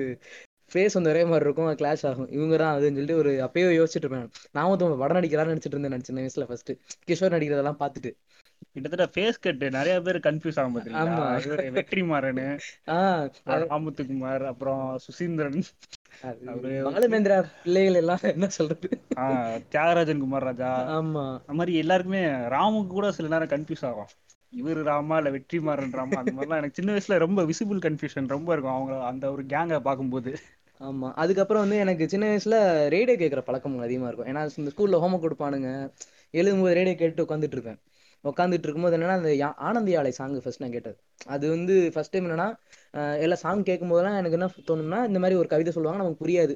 ஃபேஸ் வந்து ஒரே மாதிரி இருக்கும் கிளாஷ் ஆகும். இவங்க தான் அதுன்னு சொல்லிட்டு ஒரு அப்பயோ யோசிச்சுட்டு இருப்பேன் நாமத்துக்கு படம் நடிக்கிறான்னு நினைச்சிட்டு இருந்தேன் நான் சின்ன வயசுல ஃபர்ஸ்ட் கிஷோர் நடிக்கிறதெல்லாம் பார்த்துட்டு. கிட்டத்தட்ட ஃபேஸ் கட் நிறைய பேர் கன்ஃபியூஸ் ஆகும் பாத்தீங்களா? வெற்றிமாறன் ஆஹ் அப்புறம் ராமத்துக்குமார் அப்புறம் சுசீந்திரன். பாலுமேந்திரா பிள்ளைகள் எல்லாம் என்ன சொல்றது? ஆஹ் தியாகராஜன் குமார் ராஜா. ஆமா. அந்த மாதிரி எல்லாருக்குமே ராமுக்கு கூட சில நேரம் கன்ஃபியூஸ் ஆகும். இவரு ராமா இல்ல வெற்றிமாறன் ராமா? அந்த மாதிரிலாம் எனக்கு சின்ன வயசுல ரொம்ப விசிபிள் கன்ஃபியூஷன் ரொம்ப இருக்கும். அவங்க அந்த ஒரு கேங்கை பார்க்கும்போது. ஆமா. அதுக்கப்புறம் வந்து எனக்கு சின்ன வயசுல ரேடியோ கேட்குற பழக்கம் அதிகமா இருக்கும். ஏன்னா இந்த ஸ்கூல்ல ஹோம்ஒர்க் கொடுப்பானுங்க. எழுதும்போது ரேடியோ கேட்டு உட்காந்துட்டு இருப்பேன். உட்காந்துட்டு இருக்கும்போது என்னன்னா அந்த ஆனந்தி ஆலை சாங் ஃபர்ஸ்ட் நான் கேட்டது. அது வந்து ஃபர்ஸ்ட் டைம் என்னன்னா எல்லாம் எல்லா சாங் கேட்கும் போதெல்லாம் எனக்கு என்ன தோணும்னா இந்த மாதிரி ஒரு கவிதை சொல்லுவாங்க நமக்கு புரியாது.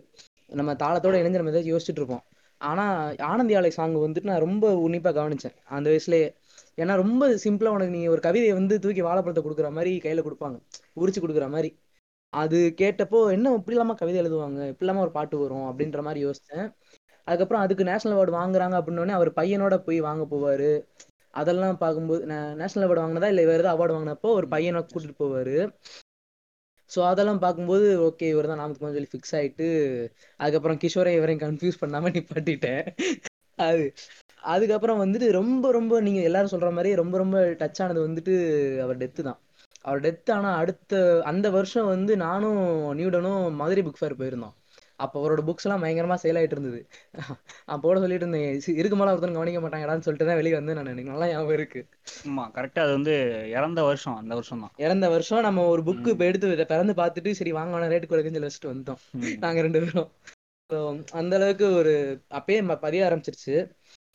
நம்ம தாளத்தோட இணைஞ்சு நம்ம ஏதாச்சும் யோசிச்சுட்டு இருப்போம். ஆனா ஆனந்தி ஆலை சாங் வந்துட்டு நான் ரொம்ப உன்னிப்பா கவனிச்சேன். அந்த வயசுலயே. ஏன்னா ரொம்ப சிம்பிளா உனக்கு நீ ஒரு கவிதையை வந்து தூக்கி வாழைப்பழத்தை கொடுக்குற மாதிரி கையில கொடுப்பாங்க. உரிச்சு கொடுக்குற மாதிரி. அது கேட்டப்போ என்ன இப்படி இல்லாம கவிதை எழுதுவாங்க? இப்படி இல்லாம ஒரு பாட்டு வரும்? அப்படின்ற மாதிரி யோசிச்சேன். அதுக்கப்புறம் அதுக்கு நேஷனல் அவார்டு வாங்குறாங்க அப்படின்னோடனே அவர் பையனோட போய் வாங்க போவாரு. அதெல்லாம் பார்க்கும்போது நேஷனல் அவார்டு வாங்கினதா இல்லை வேறு ஏதாவது அவார்டு வாங்கினப்போ ஒரு பையனை கூட்டிட்டு போவாரு. ஸோ அதெல்லாம் பார்க்கும்போது ஓகே இவர் தான் நாமத்துக்கு சொல்லி ஃபிக்ஸ் ஆயிட்டு அதுக்கப்புறம் கிஷோரை இவரையும் கன்ஃபியூஸ் நீ நிப்பாட்டிட்டேன். அது அதுக்கப்புறம் வந்துட்டு ரொம்ப ரொம்ப நீங்கள் எல்லாரும் சொல்கிற மாதிரி ரொம்ப ரொம்ப டச் ஆனது வந்துட்டு அவர் டெத்து தான். அவர் டெத் ஆனால் அடுத்த அந்த வருஷம் வந்து நானும் நியூடனும் மதுரை புக் ஃபேர் போயிருந்தோம். அப்போ அவரோட புக்ஸ் எல்லாம் பயங்கரமா சேல் ஆயிட்டு இருந்தது. அப்போட சொல்லிட்டு இருந்தேன். "சி- இதுக்கு மேல ஒருத்தன் கவனிக்க மாட்டாங்கடான்னு சொல்லிட்டு தான் வெளியே வந்து நான். எனக்கு நல்லா ஞாபகம் இருக்கு. ஆமா கரெக்டா அது வந்து இறந்த வருஷம் அந்த வருஷம் தான். இறந்த வருஷம் நம்ம ஒரு புக்கு ம். இப்போ எடுத்து பிறந்து பார்த்துட்டு சரி வாங்க ரேட்டு குறைக்குன்னு சொல்லி வச்சுட்டு வந்துட்டோம். நாங்க ரெண்டு பேரும். அந்த அளவுக்கு ஒரு அப்பயே பதிய ஆரம்பிச்சிருச்சு.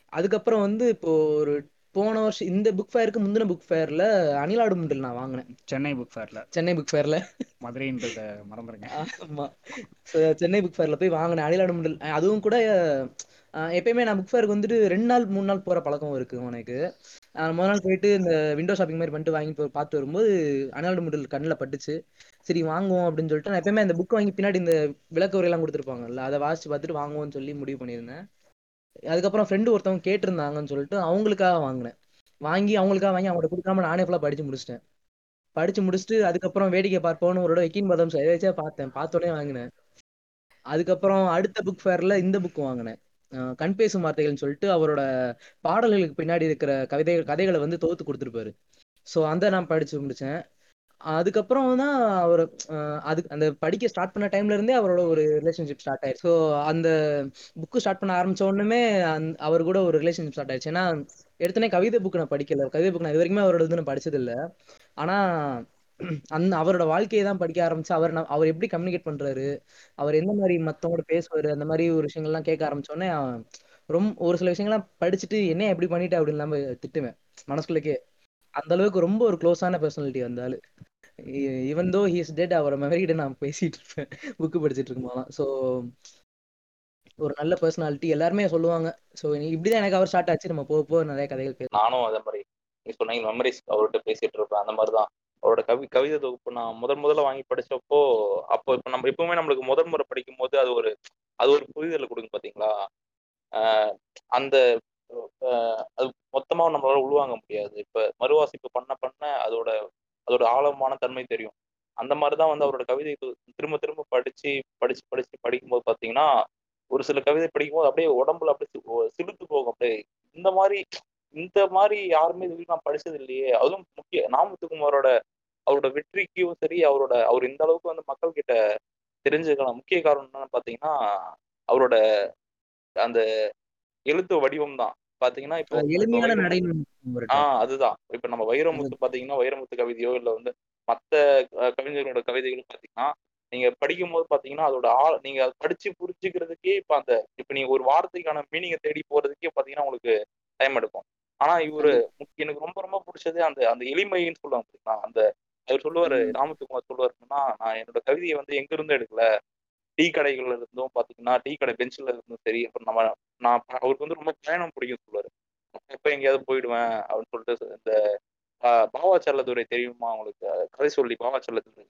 அதுக்கப்புறம் வந்து இப்போ ஒரு போன வருஷம் இந்த புக் ஃபேருக்கு முந்தின புக் ஃபேர்ல அணிலாடு முண்டில் நான் வாங்கினேன். சென்னை புக் ஃபேர்ல சென்னை புக் ஃபேர்ல மதுரைன்றத மறந்துருங்க. ஆமா. சென்னை புக் ஃபேர்ல போய் வாங்கினேன். அணிலாடு முண்டில் அதுவும் கூட எப்பயுமே நான் புக் ஃபேருக்கு வந்துட்டு ரெண்டு நாள் மூணு நாள் போற பழக்கம் இருக்கு உனக்கு. முதல் நாள் போயிட்டு இந்த விண்டோ ஷாப்பிங் மாதிரி பண்ணிட்டு வாங்கி போய் பார்த்து வரும்போது அணிலாடு முண்டில் கண்ணில் பட்டுச்சு. சரி வாங்குவோம் அப்படின்னு சொல்லிட்டு நான் எப்பயுமே அந்த புக் வாங்கி பின்னாடி இந்த விளக்க உரையெல்லாம் கொடுத்துருப்பாங்கல்ல அதை வாசிச்சு பார்த்துட்டு வாங்குவோம்னு சொல்லி முடிவு பண்ணியிருந்தேன். அதுக்கப்புறம் ஃப்ரெண்டு ஒருத்தவங்க கேட்டிருந்தாங்கன்னு சொல்லிட்டு அவங்களுக்காக வாங்கினேன். வாங்கி அவங்களுக்காக வாங்கி அவங்கள்ட்ட கொடுக்காம நானே ஃபுல்லாக படிச்சு முடிச்சிட்டேன். படிச்சு முடிச்சுட்டு அதுக்கப்புறம் வேடிக்கை பார்ப்போம்னு ஒரு எக்கின் பதம் எதாச்சும் பார்த்தேன். பார்த்தோடனே வாங்கினேன். அதுக்கப்புறம் அடுத்த புக் ஃபேர்ல இந்த புக் வாங்கினேன். கண் பேசும் வார்த்தைகள்னு சொல்லிட்டு அவரோட பாடல்களுக்கு பின்னாடி இருக்கிற கவிதை கதைகளை வந்து தொகுத்து கொடுத்துருப்பாரு. ஸோ அந்த நான் படிச்சு முடிச்சேன். அதுக்கப்புறம் தான் அவர் அது அந்த படிக்க ஸ்டார்ட் பண்ண டைம்ல இருந்தே அவரோட ஒரு ரிலேஷன்ஷிப் ஸ்டார்ட் ஆயிடுச்சு. ஸோ அந்த புக்கு ஸ்டார்ட் பண்ண ஆரம்பிச்ச உடனே அவர் கூட ஒரு ரிலேஷன்ஷிப் ஸ்டார்ட் ஆயிடுச்சு. ஏன்னா எடுத்தனே கவிதை புக் நான் படிக்கல. கவிதை புக் நான் இது வரைக்குமே அவரோட வந்து நான் படிச்சது இல்லை. ஆனா அந்த அவரோட வாழ்க்கையை தான் படிக்க ஆரம்பிச்சு அவர் அவர் எப்படி கம்யூனிகேட் பண்றாரு அவர் எந்த மாதிரி மத்தவங்க பேசுவாரு அந்த மாதிரி ஒரு விஷயங்கள்லாம் கேட்க ஆரம்பிச்சோடனே ரொம்ப ஒரு சில விஷயங்கள்லாம் படிச்சுட்டு என்ன எப்படி பண்ணிட்டு? அப்படின்னு இல்லாம திட்டுவேன். மனசுக்குள்ளக்கே. அந்த அளவுக்கு ரொம்ப ஒரு க்ளோஸான பர்சனாலிட்டி வந்தாலும் ஈவன் தோ ஹீஸ் டெட் அவரை மெமரிகிட்ட நான் பேசிட்டு இருப்பேன். புக்கு படிச்சிட்டு இருக்கும்போதெல்லாம். ஸோ ஒரு நல்ல பர்சனாலிட்டி எல்லாருமே சொல்லுவாங்க. ஸோ இப்படிதான் எனக்கு அவர் ஸ்டார்ட் ஆச்சு. நம்ம போக போக நிறைய கதைகள் பேச நானும் அதே மாதிரி. நீங்க சொன்னீங்க மெமரிஸ் அவர்கிட்ட பேசிட்டு இருப்பேன். அந்த மாதிரி தான் அவரோட கவி கவிதை தொகுப்பு நான் முதல் முதல்ல வாங்கி படிச்சப்போ அப்போ இப்போ நம்ம எப்பவுமே நம்மளுக்கு முதல் முறை படிக்கும் போது அது ஒரு அது ஒரு புரிதலை கொடுங்க பாத்தீங்களா? ஆஹ் அந்த அது மொத்தமா நம்மளால உள்வாங்க முடியாது. இப்ப மறுவாசிப்பு பண்ண பண்ண அதோட அதோட ஆழமான தன்மை தெரியும். அந்த மாதிரிதான் வந்து அவரோட கவிதை திரும்ப திரும்ப படிச்சு படிச்சு படிச்சு படிக்கும்போது பாத்தீங்கன்னா ஒரு சில கவிதை படிக்கும்போது அப்படியே உடம்புல அப்படியே சிலுத்து போகும். அப்படியே இந்த மாதிரி இந்த மாதிரி யாருமே இது நான் படிச்சது இல்லையே. அதுவும் முக்கிய நாமத்துக்குமாரோட அவரோட வெற்றிக்கும் சரி அவரோட அவர் இந்த அளவுக்கு வந்து மக்கள் கிட்ட தெரிஞ்சுக்கலாம் முக்கிய காரணம் என்னன்னு பாத்தீங்கன்னா அவரோட அந்த எழுத்து வடிவம் தான் பாத்தீங்கன்னா இப்போ எளிமையான நடைமுறை ஆஹ் அதுதான். இப்ப நம்ம வைரமுத்து பாத்தீங்கன்னா வைரமுத்து கவிதையோ இல்ல வந்து மத்த கவிஞர்களோட கவிதைகளும் பாத்தீங்கன்னா நீங்க படிக்கும் போது பாத்தீங்கன்னா அதோட ஆள் நீங்க அதை படிச்சு புரிஞ்சுக்கிறதுக்கே இப்ப அந்த இப்ப நீங்க ஒரு வார்த்தைக்கான மீனிங்கை தேடி போறதுக்கே பாத்தீங்கன்னா உங்களுக்கு டைம் எடுக்கும். ஆனா இவரு எனக்கு ரொம்ப ரொம்ப பிடிச்சது அந்த அந்த எளிமைன்னு சொல்லுவாங்க பாத்தீங்களா? அந்த அவர் சொல்லுவாரு. ராமத்துக்குமார் சொல்லுவாருன்னா நான் என்னோட கவிதையை வந்து எங்க இருந்து எடுக்கல. டீ கடைகள்ல இருந்தும் பாத்தீங்கன்னா டீ கடை பெஞ்சில் இருந்தும் சரி அப்புறம் நம்ம நான் அவருக்கு வந்து ரொம்ப பயணம் பிடிக்கும் சொல்லுவாரு. எப்ப எங்கேயாவது போயிடுவேன் அப்படின்னு சொல்லிட்டு இந்த ஆஹ், பாவா செல்லதுரை தெரியுமா உங்களுக்கு? கதை சொல்லி பாவா செல்லதுரை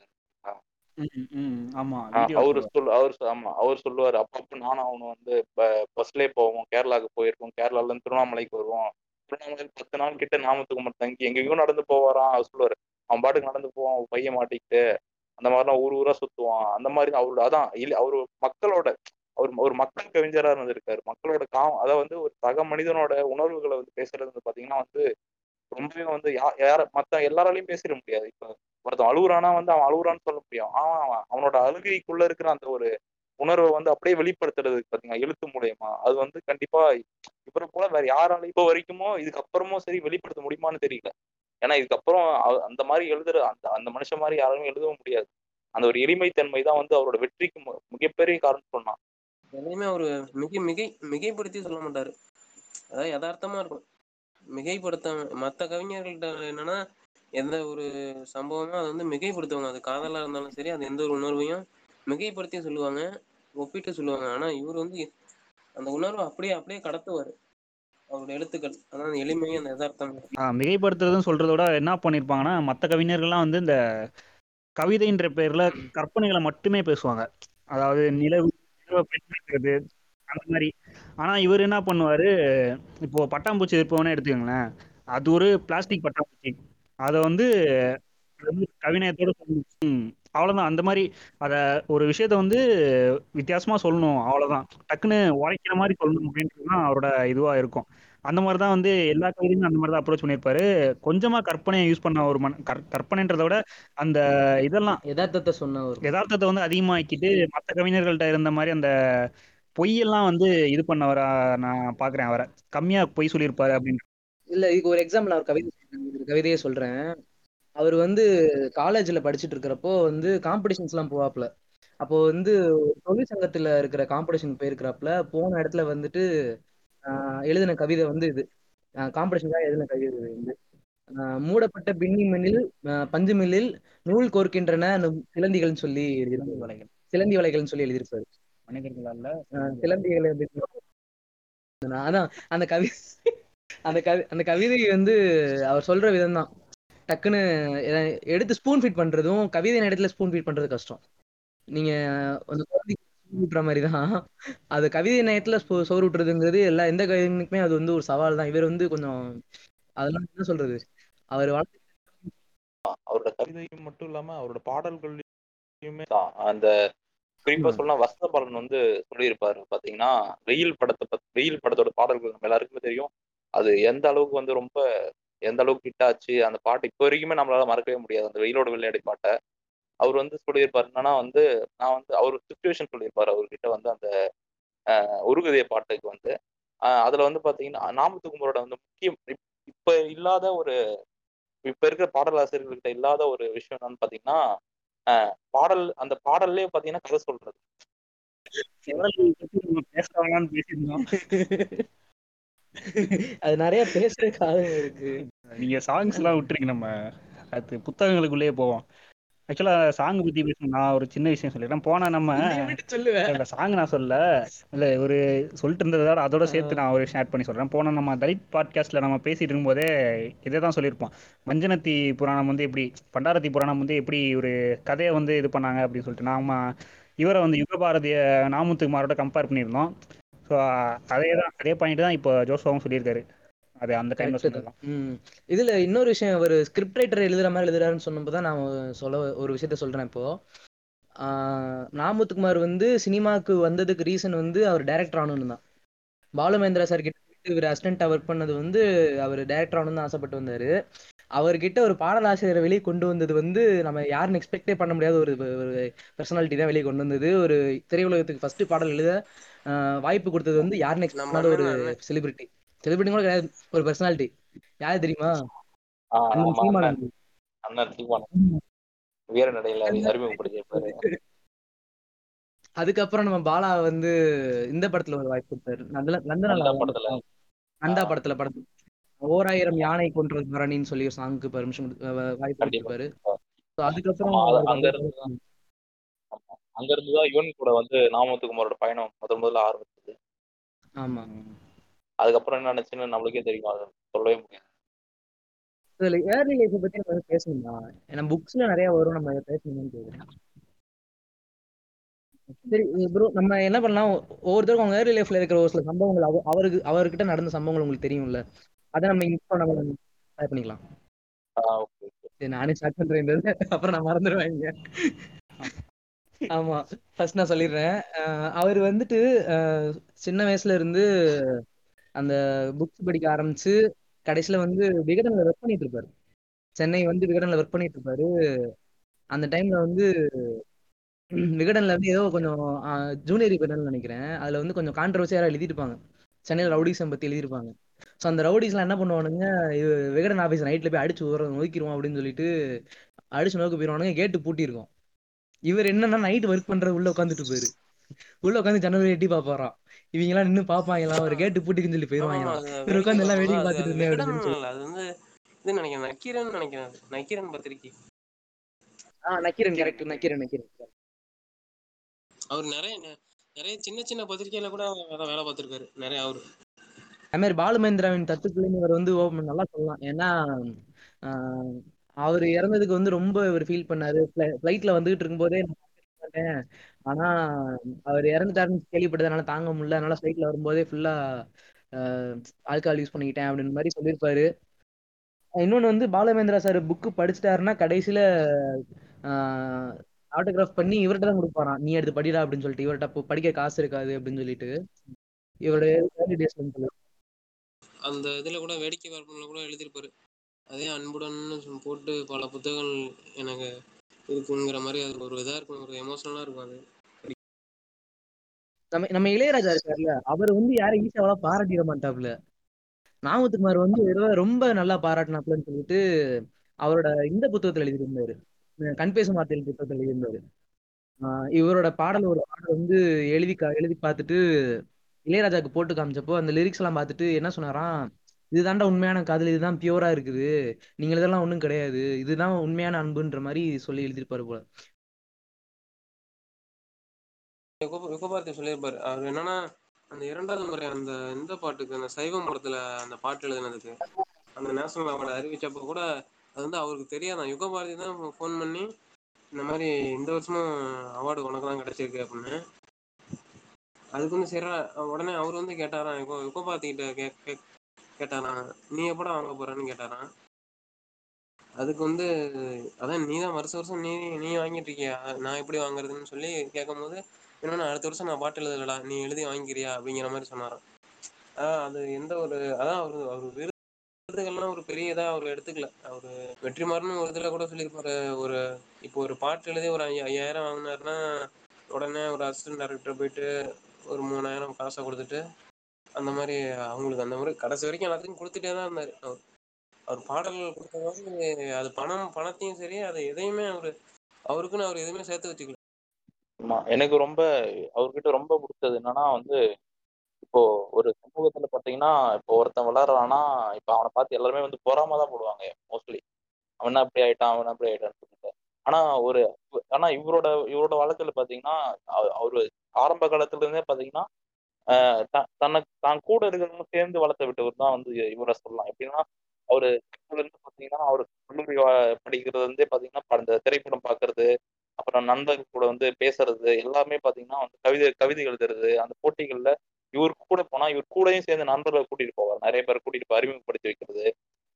ம், ம், ஆமா ஆஹ் வீடியோ அவரு சொல் அவர் ஆமா அவர் சொல்லுவாரு அப்பப்ப நானும் அவனும் வந்து பஸ்லயே போவோம் கேரளாவுக்கு போயிருக்கோம் கேரளால இருந்து திருவண்ணாமலைக்கு வருவோம். திருவண்ணாமலை பத்து நாள் கிட்ட நாமத்துக்குமார் தங்கி எங்கேயும் நடந்து போவாராம் அவர் சொல்லுவாரு. அவன் பாட்டுக்கு நடந்து போவான் பையன் மாட்டிக்கிட்டு அந்த மாதிரிலாம் ஊர் ஊரா சுத்துவான். அந்த மாதிரி அவரோட அதான் இல்ல அவரு மக்களோட அவர் ஒரு மக்கள் கவிஞரா இருந்திருக்காரு. மக்களோட கா அதாவது வந்து ஒரு சக மனிதனோட உணர்வுகளை வந்து பேசுறது வந்து பாத்தீங்கன்னா வந்து ரொம்பவே வந்து யா- யார மத்த எல்லாராலையும் பேசிட முடியாது. இப்ப ஒருத்தன் அழுகுறானா வந்து அவன் அழுகுறான்னு சொல்ல முடியும். அவன் அவன் அவனோட அழுகைக்குள்ள இருக்கிற அந்த ஒரு உணர்வை வந்து அப்படியே வெளிப்படுத்துறது பாத்தீங்கன்னா எழுத்து மூலியமா அது வந்து கண்டிப்பா இவரை போல வேற யாராலும் இப்போ வரைக்குமோ இதுக்கப்புறமும் சரி வெளிப்படுத்த முடியுமான்னு தெரியல. ஏன்னா இதுக்கப்புறம் அந்த மாதிரி எழுதுற அந்த அந்த மனுஷன் மாதிரி யாருமே எழுதவும் முடியாது. அந்த ஒரு எளிமைத்தன்மை தான் வந்து அவரோட வெற்றிக்கு மிகப்பெரிய காரணம் சொன்னான் எதையுமே அவரு மிகை மிகை மிகைப்படுத்தி சொல்ல மாட்டாரு. அதாவது யதார்த்தமா இருக்கும். மிகைப்படுத்தாம மத்த கவிஞர்கள்ட்ட என்னன்னா எந்த ஒரு சம்பவமும் அதை வந்து மிகைப்படுத்துவாங்க. அது காதலா இருந்தாலும் சரி அது எந்த ஒரு உணர்வையும் மிகைப்படுத்தி சொல்லுவாங்க ஒப்பிட்டு சொல்லுவாங்க. ஆனா இவர் வந்து அந்த உணர்வை அப்படியே அப்படியே கடத்துவாரு. அவருடைய எழுத்துக்கள். அதான் எளிமையும் அந்த யதார்த்தம் மிகைப்படுத்துறதுன்னு சொல்றத விட என்ன பண்ணியிருப்பாங்கன்னா மற்ற கவிஞர்கள்லாம் வந்து இந்த கவிதைன்ற பேர்ல கற்பனைகளை மட்டுமே பேசுவாங்க. அதாவது நிலவு நிலவை பெண்ணுறது அந்த மாதிரி. ஆனா இவர் என்ன பண்ணுவாரு இப்போ பட்டாம்பூச்சி இருப்பவனே எடுத்துக்கோங்களேன். அது ஒரு பிளாஸ்டிக் பட்டாம்பூச்சி. அதை வந்து அது வந்து கவிநயத்தோட சொல்லணும் ம், அவ்வளவுதான். அந்த மாதிரி அத ஒரு விஷயத்த வந்து வித்தியாசமா சொல்லணும். அவ்வளவுதான். டக்குன்னு உரைக்கிற மாதிரி சொல்லணும் அப்படின்றது தான் அவரோட இதுவா இருக்கும். அந்த மாதிரி தான் வந்து எல்லா கவிதையுமே அந்த மாதிரி தான் அப்ரோச் பண்ணியிருப்பாரு. கொஞ்சமா கற்பனையை யூஸ் பண்ண ஒரு மன கற்- கற்பனைன்றதை விட அந்த இதெல்லாம் யதார்த்தத்தை சொன்ன ஒரு யதார்த்தத்தை வந்து அதிகமாக்கிட்டு மற்ற கவிஞர்கள்ட்ட இருந்த மாதிரி அந்த பொய்யெல்லாம் வந்து இது பண்ணவரா நான் பாக்குறேன் அவரை. கம்மியா பொய் சொல்லியிருப்பாரு அப்படின்னு இல்ல இதுக்கு ஒரு எக்ஸாம்பிள் ஒரு கவிதை கவிதையே சொல்றேன். அவர் வந்து காலேஜ்ல படிச்சுட்டு இருக்கிறப்போ வந்து காம்படிஷன்ஸ் எல்லாம் போவாப்ல அப்போ வந்து தொழிற்சங்கத்துல இருக்கிற காம்படிஷன் போயிருக்கிறாப்ல போன இடத்துல வந்துட்டு எழுதின கவிதை வந்து இது. காம்படிஷன் தான் எழுதின கவிதை வந்து. மூடப்பட்ட பின்னி ஆஹ் பஞ்சு மில்லில் நூல் கோர்க்கின்றன சிலந்திகள்னு சொல்லி எழுதியிருப்பாரு. வலைகள் சிலந்தி வலைகள்னு சொல்லி எழுதியிருப்பாரு. மனிதர்களால சிலந்திகள் அதான் அந்த கவி அந்த கவி அந்த கவிதை வந்து அவர் சொல்ற விதம் தான் டக்குன்னு எடுத்து ஸ்பூன் ஃபீட் பண்றதும் கவிதை நேரத்துல ஸ்பூன் ஃபீட் பண்றது கஷ்டம். நீங்க அந்த ஊட்டுற மாதிரி தான் அது கவிதை நேரத்துல சோறு ஊட்டுறதுங்கிறது எல்லா எந்த கவிஞனுக்குமே அது வந்து ஒரு சவால் தான். இவர் வந்து கொஞ்சம் அதெல்லாம் என்ன சொல்றது? அவர் வாழ்க்கை அவரோட கவிதையும் மட்டும் இல்லாம அவரோட பாடல்கள்லயுமே அந்த குறிப்பா. சொன்னா வசந்தபாலன் வந்து சொல்லியிருப்பாரு. பாத்தீங்கன்னா வெயில் படத்தை பத்தி வெயில் படத்தோட பாடல்கள் நம்ம எல்லாருக்குமே தெரியும். அது எந்த அளவுக்கு வந்து ரொம்ப எந்த அளவுக்கு ஹிட் ஆச்சு அந்த பாட்டு இப்போ வரைக்குமே நம்மளால மறக்கவே முடியாது. அந்த வெயிலோட விளையாடி பாட்டை. அவர் வந்து சொல்லியிருப்பாரு என்னன்னா வந்து நான் வந்து அவர் சுச்சுவேஷன் சொல்லியிருப்பாரு. அவர்கிட்ட வந்து அந்த அஹ், பாட்டுக்கு வந்து. அதுல வந்து பாத்தீங்கன்னா நாமத்துக்குமரோட வந்து முக்கியம் இப்ப இல்லாத ஒரு இப்ப இருக்கிற பாடலாசிரியர்கள்கிட்ட இல்லாத ஒரு விஷயம் என்னன்னு பாத்தீங்கன்னா பாடல் அந்த பாடல்லே பாத்தீங்கன்னா கதை சொல்றது. குரல் பேசியிருந்தோம். அது நிறைய பேசுறதுக்கு ஆளுங்க இருக்கு. நீங்க சாங்ஸ் எல்லாம் விட்டுருங்க நம்ம. அது புத்தகங்களுக்குள்ளேயே போவோம். ஆக்சுவலா சாங் பத்தி பேசணும். நான் ஒரு சின்ன விஷயம் சொல்லிடுறேன் போனா நம்ம நீ எப்படி சொல்லுவ. இல்ல சாங் நான் சொல்ல இல்ல ஒரு சொல்லிட்டு இருந்ததோட அதோட சேர்த்து நான் ஒரு ஷேர் பண்ணி சொல்றேன். போன நம்ம தலித் பாட்காஸ்ட்ல நம்ம பேசிட்டு இருக்கும்போதே இதே தான் சொல்லியிருப்போம். மஞ்சனத்தி புராணம் வந்து எப்படி பண்டாரத்தி புராணம் வந்து எப்படி ஒரு கதையை வந்து இது பண்ணாங்க அப்படின்னு சொல்லிட்டு நாம இவரை வந்து யுகபாரதிய நாமுத்துக்குமாரோட கம்பேர் பண்ணியிருந்தோம். ஸோ அதே தான் அதே பாயிண்ட் தான் இப்போ ஜோஸ்வாவும் சொல்லியிருக்காரு. அது அந்த டைம்ல. சொல்லலாம். இதுல இன்னொரு விஷயம் ஒரு ஸ்கிரிப்ட் ரைட்டர் எழுதுற மாதிரி எழுதுறாருன்னு சொன்னப்போ தான் நான் சொல்ல ஒரு விஷயத்த சொல்றேன் இப்போ. நாமுத்துக்குமார் வந்து சினிமாக்கு வந்ததுக்கு ரீசன் வந்து அவர் டைரக்டர் ஆகணும்னு தான். பாலுமேந்திரா சார் கிட்ட இவர் அசிஸ்டண்டா ஒர்க் பண்ணது வந்து அவர் டைரக்டர் ஆகணும்னு ஆசைப்பட்டு வந்தாரு. அவர்கிட்ட ஒரு பாடலாசிரியரை வெளியே கொண்டு வந்தது வந்து நம்ம யாருன்னு எக்ஸ்பெக்டே பண்ண முடியாத ஒரு ஒரு பர்சனாலிட்டி தான் வெளியே கொண்டு வந்தது. ஒரு திரையுலகத்துக்கு ஃபர்ஸ்ட் பாடல் எழுத வாய்ப்பு கொடுத்தது வந்து நம்ம பண்ணாத ஒரு. செலிபிரிட்டி செலிபிரிட்டி கூட கிடையாது. ஒரு பர்சனாலிட்டி யார் தெரியுமா? அதுக்கப்புறம் நம்ம பாலா வந்து இந்த படத்துல ஒரு வாய்ப்பு கொடுத்தாரு. நந்தன நந்தன நந்தா படத்துல. நந்தா. படத்துல படத்துல. ஓராயிரம் யானை கொன்றது பரணின்னு சொல்லி ஒரு சாங்க்கு பர்மிஷன் வாய்ப்பு. கொடுத்திருப்பாரு. அதுக்கப்புறம் அங்க இருந்துதான் யுவன் கூட வந்து நாமத்துக்குமாரோட பயணம் முதல் முதல்ல ஆரம்பிச்சது. ஆமா அதுக்கப்புறம் என்ன நினைச்சுன்னு நம்மளுக்கே தெரியும். அதை சொல்லவே முடியாது. இதுல ஏர்லி லைஃப் பத்தி நம்ம பேசணுமா? ஏன்னா புக்ஸ்ல நிறைய வரும். நம்ம பேசணும்னு கேக்குறேன். சரி ப்ரோ நம்ம என்ன பண்ணலாம்? ஒவ்வொருத்தருக்கும் அவங்க ஏர்லி லைஃப்ல இருக்கிற ஒரு சில சம்பவங்கள் அவ- அவருக்கு அவர்கிட்ட நடந்த சம்பவங்கள் உங்களுக்கு தெரியும்ல? அதை நம்ம இப்போ நம்ம பண்ணிக்கலாம். நானே ஸ்டார்ட் பண்றேன். அப்புறம் நான் மறந்துடுவேன். ஆமா. ஃபர்ஸ்ட் நான் சொல்லிடுறேன். அவர் வந்துட்டு சின்ன வயசுல இருந்து அந்த புக்ஸ் படிக்க ஆரம்பிச்சு கடைசியில வந்து விகடன்ல ஒர்க் பண்ணிட்டு இருப்பாரு. சென்னை வந்து விகடன்ல ஒர்க் பண்ணிட்டு இருப்பாரு. அந்த டைம்ல வந்து விகடன்ல வந்து ஏதோ கொஞ்சம் ஜூனியர் விகடன் நினைக்கிறேன். அதுல வந்து கொஞ்சம் கான்ட்ரவர்சியா எழுதிருப்பாங்க சென்னையில ரவுடிசம் பத்தி எழுதிருப்பாங்க ஸோ அந்த ரவுடிஸ்லாம் என்ன பண்ணுவானுங்க இது விகடன் ஆஃபீஸ் நைட்ல போய் அடிச்சு ஊற நோக்கிடுவோம் அப்படின்னு சொல்லிட்டு அடிச்சு நோக்க போயிருவானுங்க கேட்டு பூட்டியிருக்கோம். இவர் என்னன்னா நைட் ஒர்க் பண்றது உள்ள உட்காந்துட்டு போயிரு. உள்ள உட்காந்து ஜன்னல் எட்டி பாப்பாராம் இவங்க எல்லாம் நின்னு பாப்பாங்களாம் ஒரு கேட்டு பூட்டிக்குன்னு சொல்லி அது இவர் உட்காந்து எல்லாம் வேடிக்கை. பார்த்துட்டு இருந்தேன் அப்படின்னு அது வந்து இது நினைக்கிறேன் நக்கீரன் நினைக்கிறேன். நக்கீரன் பத்திரிக்கை. ஆ நக்கீரன் கரெக்ட் நக்கீரன் நக்கீரன். அவர் நிறைய நிறைய சின்ன சின்ன பத்திரிக்கையில கூட வேலை பார்த்திருக்காரு நிறைய அவரு. அது மாதிரி பாலுமேந்திராவின் தத்துக்குள்ளேன்னு இவர் வந்து நல்லா சொல்லலாம். ஏன்னா அவர் இறந்ததுக்கு வந்து ரொம்ப இவர் ஃபீல் பண்ணாரு. ஃபிளைட்ல வந்துகிட்டு இருக்கும்போதே ஆனா அவர் இறந்துட்டாருன்னு கேள்விப்பட்டதுனால தாங்க முடியல. அதனால ஃபிளைட்ல வரும்போதே ஃபுல்லா ஆல்கஹால் யூஸ் பண்ணிக்கிட்டேன் அப்படின்னு மாதிரி சொல்லியிருப்பாரு. இன்னொன்னு வந்து பாலமேந்திரா சார் புக்கு படிச்சிட்டாருன்னா கடைசியில ஆட்டோகிராஃப் பண்ணி இவர்கிட்ட தான் கொடுப்பாராம் நீ எடுத்து படிடா அப்படின்னு சொல்லிட்டு. இவர்கிட்ட படிக்க காசு இருக்காது அப்படின்னு சொல்லிட்டு. இவருடைய அந்த இதுல கூட வேடிக்கை பார்ப்பனில் கூட எழுதியிருப்பாரு. அதே அன்புடன் போட்டு பல புத்தகங்கள் எனக்கு இருக்குங்கிற மாதிரி அது ஒரு இதா இருக்கும் ஒரு எமோஷனலாக இருக்கும் அது. நம்ம நம்ம இளையராஜா இருக்காருல்ல அவர் வந்து யாரும் ஈஸியாவெல்லாம் பாராட்டிட மாட்டாப்ல நாமத்துக்குமார் வந்து ரொம்ப நல்லா பாராட்டினாப்லன்னு சொல்லிட்டு அவரோட இந்த புத்தகத்தில் எழுதியிருந்தாரு. அஹ் கண் பேசும் புத்தகத்துல எழுதியிருந்தாரு. ஆஹ் இவரோட பாடல் ஒரு பாடல் வந்து எழுதி கா- எழுதி பார்த்துட்டு இளையராஜாக்கு போட்டு காமிச்சப்போ அந்த லிரிக்ஸ் எல்லாம் பார்த்துட்டு என்ன சொன்னாராம் இதுதான்டா உண்மையான காதல் இதுதான் பியூரா இருக்குது. நீங்க இதெல்லாம் ஒண்ணும் கிடையாது. இதுதான் உண்மையான அன்புன்ற மாதிரி சொல்லி எழுதியிருப்பாரு போல. யுக- யுகபாரதி சொல்லியிருப்பாரு. அவர் என்னன்னா அந்த இரண்டாவது முறை அந்த இந்த பாட்டுக்கு அந்த சைவம் படத்துல அந்த பாட்டு எழுதினதுக்கு அந்த நேஷனல் அவார்டு அறிவிச்சப்போ கூட அது வந்து அவருக்கு தெரியாதான். யுகபாரதி தான் ஃபோன் பண்ணி இந்த மாதிரி இந்த வருஷமும் அவார்டு உனக்கு தான் கிடைச்சிருக்கு அப்படின்னு. அதுக்கு வந்து சரி உடனே அவர் வந்து கேட்டாராம் யுகபாரதி கிட்ட கே- கேட்டாராம் நீ எப்படா வாங்க போறன்னு கேட்டாராம் அதுக்கு வந்து அதான் நீ தான் வருஷம் வருஷம் நீ நீ வாங்கிட்டு இருக்கியா? நான் எப்படி வாங்குறதுன்னு சொல்லி கேட்கும்போது என்னன்னா அடுத்த வருஷம் நான் பாட்டு எழுதலடா நீ எழுதி வாங்கிக்கிறியா? அப்படிங்கிற மாதிரி சொன்னாராம். ஆஹ் அது எந்த ஒரு அதான் அவரு அவர் விருதுகள்லாம் ஒரு பெரிய இதா அவர் எடுத்துக்கல. அவரு வெற்றிமாறன் ஒரு இதுல கூட சொல்லியிருப்பாரு. ஒரு இப்போ ஒரு பாட்டு எழுதி ஒரு ஐயாயிரம் வாங்கினாருன்னா உடனே ஒரு அசிஸ்டன்ட் டைரக்டர் போயிட்டு ஒரு மூணாயிரம் காசை கொடுத்துட்டு அந்த மாதிரி அவங்களுக்கு அந்த மாதிரி கடைசி வரைக்கும் எல்லாத்துக்கும் கொடுத்துட்டே தான் இருந்தார். அவர் அவர் பாடல்கள் கொடுத்த மாதிரி அது பணம் பணத்தையும் சரி அது எதையுமே அவரு அவருக்குன்னு அவர் எதுவுமே சேர்த்து வச்சுக்கல. ஆமா எனக்கு ரொம்ப அவர்கிட்ட ரொம்ப பிடிச்சது என்னன்னா வந்து இப்போ ஒரு சமூகத்துல பாத்தீங்கன்னா இப்போ ஒருத்தன் வளர்றான்னா இப்போ அவனை பார்த்து எல்லாருமே வந்து பொறாம தான் போடுவாங்க மோஸ்ட்லி அவன் அப்படி ஆயிட்டான் அவன் அப்படி ஆயிட்டான்னு சொல்லிட்டு. ஆனா ஒரு ஆனா இவரோட இவரோட வழக்குல பாத்தீங்கன்னா அவரு ஆரம்ப காலத்துல இருந்தே பாத்தீங்கன்னா தனக்கு தான் கூட இருக்கிறவங்க சேர்ந்து வளர்த்த விட்டவர் தான் வந்து இவரை சொல்லலாம். எப்படின்னா அவரு இருந்து பாத்தீங்கன்னா அவரு கல்லூரி படிக்கிறது வந்து பாத்தீங்கன்னா அந்த திரைப்படம் பாக்குறது அப்புறம் நண்பர்கள் கூட வந்து பேசுறது எல்லாமே பாத்தீங்கன்னா வந்து கவிதை கவிதை எழுதுறது அந்த போட்டிகள்ல இவர் கூட போனா இவர் கூடயும் சேர்ந்து நண்பர்களை கூட்டிட்டு போவார். நிறைய பேர் கூட்டிட்டு போய் அறிமுகப்படுத்தி வைக்கிறது.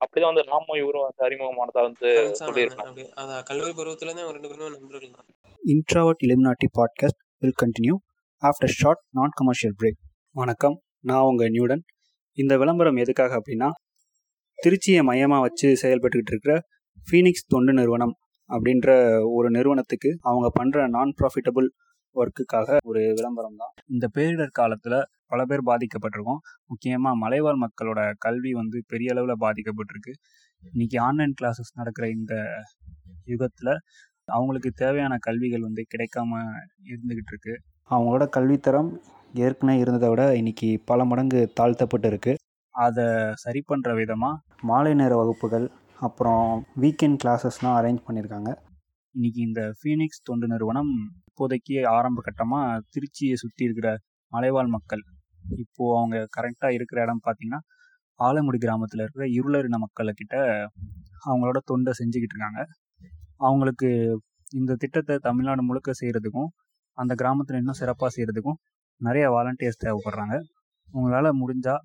அப்படிதான் வந்து ராமும் இவரும் வந்து அறிமுகமானதா வந்து சொல்லியிருக்காங்க. கல்லூரி பருவத்துல இருந்து ரெண்டு பேருமே நண்பர்கள் Illuminati podcast will after short நான் கமர்ஷியல் பிரேக் வணக்கம் நான் உங்கள் நியூடன். இந்த விளம்பரம் எதுக்காக அப்படின்னா திருச்சியை மையமாக வச்சு செயல்பட்டுக்கிட்டு இருக்கிற ஃபீனிக்ஸ் தொண்டு நிறுவனம் அப்படின்ற ஒரு நிறுவனத்துக்கு அவங்க பண்ணுற நான் ப்ராஃபிட்டபுள் ஒர்க்குக்காக ஒரு விளம்பரம் தான். இந்த பேரிடர் காலத்தில் பல பேர் பாதிக்கப்பட்டிருக்கோம். முக்கியமாக மலைவாழ் மக்களோட கல்வி வந்து பெரிய அளவில் பாதிக்கப்பட்டிருக்கு. இன்றைக்கி ஆன்லைன் கிளாஸஸ் நடக்கிற இந்த யுகத்தில் அவங்களுக்கு தேவையான கல்விகள் வந்து கிடைக்காம இருந்துக்கிட்டு இருக்கு. அவங்களோட கல்வித்தரம் ஏற்கனவே இருந்ததை விட இன்னைக்கு பல மடங்கு தாழ்த்தப்பட்டு இருக்கு அதை சரி பண்ணுற விதமாக மாலை நேர வகுப்புகள் அப்புறம் வீக்கெண்ட் கிளாஸஸ்லாம் அரேஞ்ச் பண்ணியிருக்காங்க. இன்னைக்கு இந்த ஃபீனிக்ஸ் தொண்டு நிறுவனம் இப்போதைக்கு ஆரம்ப கட்டமாக திருச்சியை சுற்றி இருக்கிற மலைவாழ் மக்கள். இப்போது அவங்க கரெக்டாக இருக்கிற இடம் பார்த்தீங்கன்னா ஆலங்குடி கிராமத்தில் இருக்கிற இருளரின மக்கள்கிட்ட அவங்களோட தொண்டை செஞ்சுக்கிட்டு இருக்காங்க. அவங்களுக்கு இந்த திட்டத்தை தமிழ்நாடு முழுக்க செய்கிறதுக்கும் அந்த கிராமத்தில் இன்னும் சிறப்பாக செய்கிறதுக்கும் நிறைய வாலண்டியர்ஸ் தேவைப்படுறாங்க. உங்களால் முடிஞ்சால்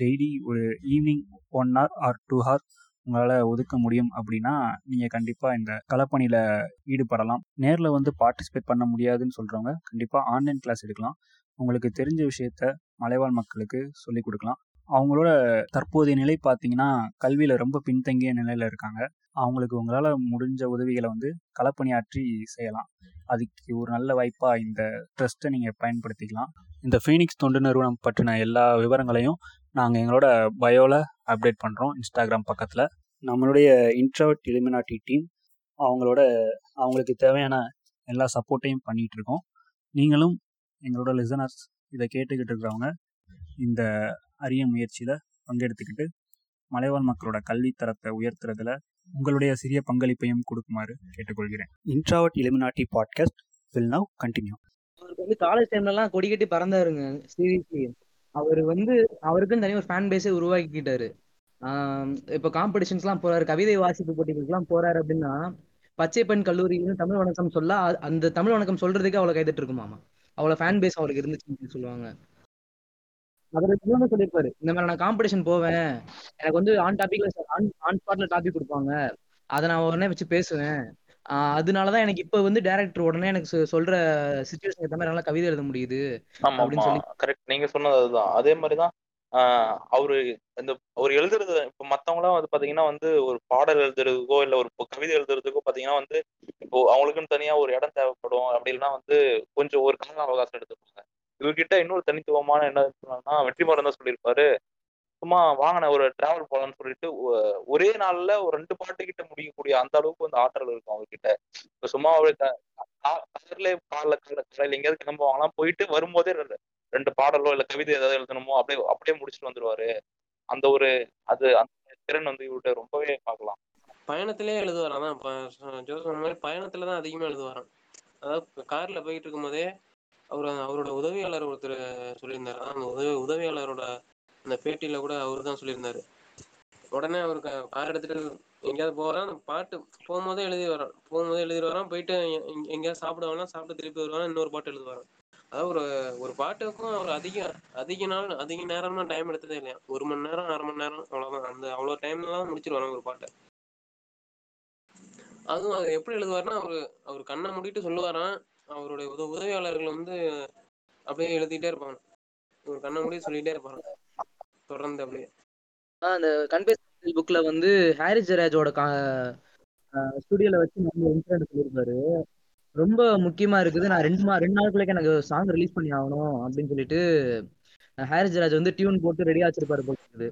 டெய்லி ஒரு evening one hour or two hour உங்களால் ஒதுக்க முடியும் அப்படின்னா நீங்கள் கண்டிப்பாக இந்த களப்பணியில் ஈடுபடலாம். நேரில் வந்து பார்ட்டிசிபேட் பண்ண முடியாதுன்னு சொல்கிறவங்க கண்டிப்பாக ஆன்லைன் கிளாஸ் எடுக்கலாம். உங்களுக்கு தெரிஞ்ச விஷயத்த மலைவாழ் மக்களுக்கு சொல்லிக் கொடுக்கலாம். அவங்களோட தற்போதைய நிலை பார்த்தீங்கன்னா கல்வியில் ரொம்ப பின்தங்கிய நிலையில் இருக்காங்க. அவங்களுக்கு உங்களால் முடிஞ்ச உதவிகளை வந்து களப்பணியாற்றி செய்யலாம். அதுக்கு ஒரு நல்ல வாய்ப்பாக இந்த ட்ரஸ்ட்டை நீங்கள் பயன்படுத்திக்கலாம். இந்த ஃபீனிக்ஸ் தொண்டு நிறுவனம் பற்றின எல்லா விவரங்களையும் நாங்கள் எங்களோட பயோவில் அப்டேட் பண்ணுறோம் இன்ஸ்டாகிராம் பக்கத்தில். நம்மளுடைய இன்ட்ரவர்ட் இலுமினாட்டி டீம் அவங்களோட அவங்களுக்கு தேவையான எல்லா சப்போர்ட்டையும் பண்ணிகிட்டு இருக்கோம். நீங்களும் எங்களோட லிசனர்ஸ் இதை கேட்டுக்கிட்டு இருக்கிறவங்க இந்த அரிய முயற்சியில் பங்கெடுத்துக்கிட்டு மலைவாழ் மக்களோட கல்வித்தரத்தை உயர்த்துறதுல உங்களுடைய சிறிய பங்களிப்பையும் கொடுக்குமாறு கேட்டுக்கொள்கிறேன். Introvert illuminati podcast will now continue அவருக்கு வந்து காலேஜ் டைம்லலாம் கொடி கட்டி பறந்தாருங்க சீரியஸ்லி அவர் வந்து அவருக்குன்னு தனி ஒரு ஃபேன் பேஸே உருவாக்கிக்கிட்டாரு. ஆஹ் இப்போ காம்படிஷன்ஸ்லாம் போறாரு கவிதை வாசிப்பு போட்டிகளுக்குலாம் போறாரு அப்படின்னா பச்சை பெண் கல்லூரியிலும் தமிழ் வணக்கம் சொல்ல அந்த தமிழ் வணக்கம் சொல்றதுக்கு அவ்வளவு கைதட்டு இருக்குமாமா அவ்வளவு ஃபேன் பேஸ் அவருக்கு இருந்துச்சுன்னு சொல்லுவாங்க. அவர் இன்னொன்னு சொல்லியிருப்பாரு இந்த மாதிரி நான் காம்படிஷன் போவேன் எனக்கு வந்து ஆன் டாபிக்ல ஆன் ஆன் ஸ்பாட்ல டாபிக் கொடுப்பாங்க. அதை நான் உடனே வச்சு பேசுவேன். அதனாலதான் எனக்கு இப்ப வந்து டைரக்டர் உடனே எனக்கு சொல்ற சுச்சுவேஷன் ஏற்ற மாதிரி என்னால கவிதை எழுத முடியுது அப்படின்னு சொல்லி கரெக்ட் நீங்க சொன்னது அதுதான். அதே மாதிரிதான் அவரு இந்த அவர் எழுதுறது இப்ப மத்தவங்களாம் வந்து பாத்தீங்கன்னா வந்து ஒரு பாடல் எழுதுறதுக்கோ இல்ல ஒரு கவிதை எழுதுறதுக்கோ பாத்தீங்கன்னா வந்து இப்போ அவங்களுக்குன்னு தனியா ஒரு இடம் தேவைப்படும். அப்படின்னா வந்து கொஞ்சம் ஒரு கால அவகாசம் எடுத்துப்பாங்க. இவர்கிட்ட இன்னொரு தனித்துவமான என்ன சொன்னாங்கன்னா வெற்றிமாறன் தான் சொல்லியிருப்பாரு. சும்மா வாங்கின ஒரு டிராவல் போலான்னு சொல்லிட்டு ஒரே நாள்ல ஒரு ரெண்டு பாட்டு கிட்ட முடிக்கக்கூடிய அந்த அளவுக்கு வந்து ஆற்றல் இருக்கும் அவர்கிட்ட. இப்ப சும்மா அவரு கார்ல காலைல காலையில எங்கேயாவது கிளம்புவாங்களாம் போயிட்டு வரும்போதே ரெண்டு பாடலோ இல்ல கவிதை ஏதாவது எழுதணுமோ அப்படியே அப்படியே முடிச்சுட்டு வந்துருவாரு. அந்த ஒரு அது அந்த திறன் வந்து இவர்கிட்ட ரொம்பவே பார்க்கலாம். பயணத்திலே எழுதுவாராம் அதான் மாதிரி பயணத்துல தான் அதிகமா எழுதுவாராம். அதாவது கார்ல போயிட்டு இருக்கும்போதே அவர் அவரோட உதவியாளர் ஒருத்தர் சொல்லியிருந்தாரு. அந்த உதவி உதவியாளரோட அந்த பேட்டியில கூட அவர் தான் சொல்லியிருந்தாரு. உடனே அவருக்கு கார் எடுத்துட்டு எங்கேயாவது போறான் அந்த பாட்டு போகும்போதே எழுதி வரான் போகும்போதே எழுதி வரான். போயிட்டு எங்கேயாவது சாப்பிட சாப்பிட்டு திருப்பி வருவான். இன்னொரு பாட்டு எழுதி வரான் அதாவது ஒரு ஒரு பாட்டுக்கும் அவர் அதிக அதிக நாள் அதிக நேரம்னா டைம் எடுத்ததே இல்லையா? ஒரு மணி நேரம் அரை மணி நேரம் அவ்வளோதான் அந்த அவ்வளவு டைம்ல முடிச்சிருவாங்க ஒரு பாட்டை. அதுவும் அவர் எப்படி எழுதுவாருன்னா அவர் அவர் கண்ணை மூடிட்டு சொல்லுவாராம். அவருடைய உத உதவியாளர்கள் வந்து அப்படியே எழுதிட்டே இருப்பாங்க. ஒரு கண்ண மூடி சொல்லிட்டே இருப்பாங்க. தொடர்ந்து அப்படியே. அந்த கன்ஃபேஸ் புக்ல வந்து ஹாரி ஜெராஜோட ஸ்டுடியோல வச்சு நம்ம இன்சிடென்ட் சொல்லியிருப்பாரு ரொம்ப முக்கியமா இருக்குது. நான் ரெண்டு மா ரெண்டு நாளுக்குள்ளே எனக்கு சாங் ரிலீஸ் பண்ணி ஆகணும் அப்படின்னு சொல்லிட்டு ஹாரி ஜெராஜ் வந்து டியூன் போட்டு ரெடியாக வச்சிருப்பாரு போல இருக்குது.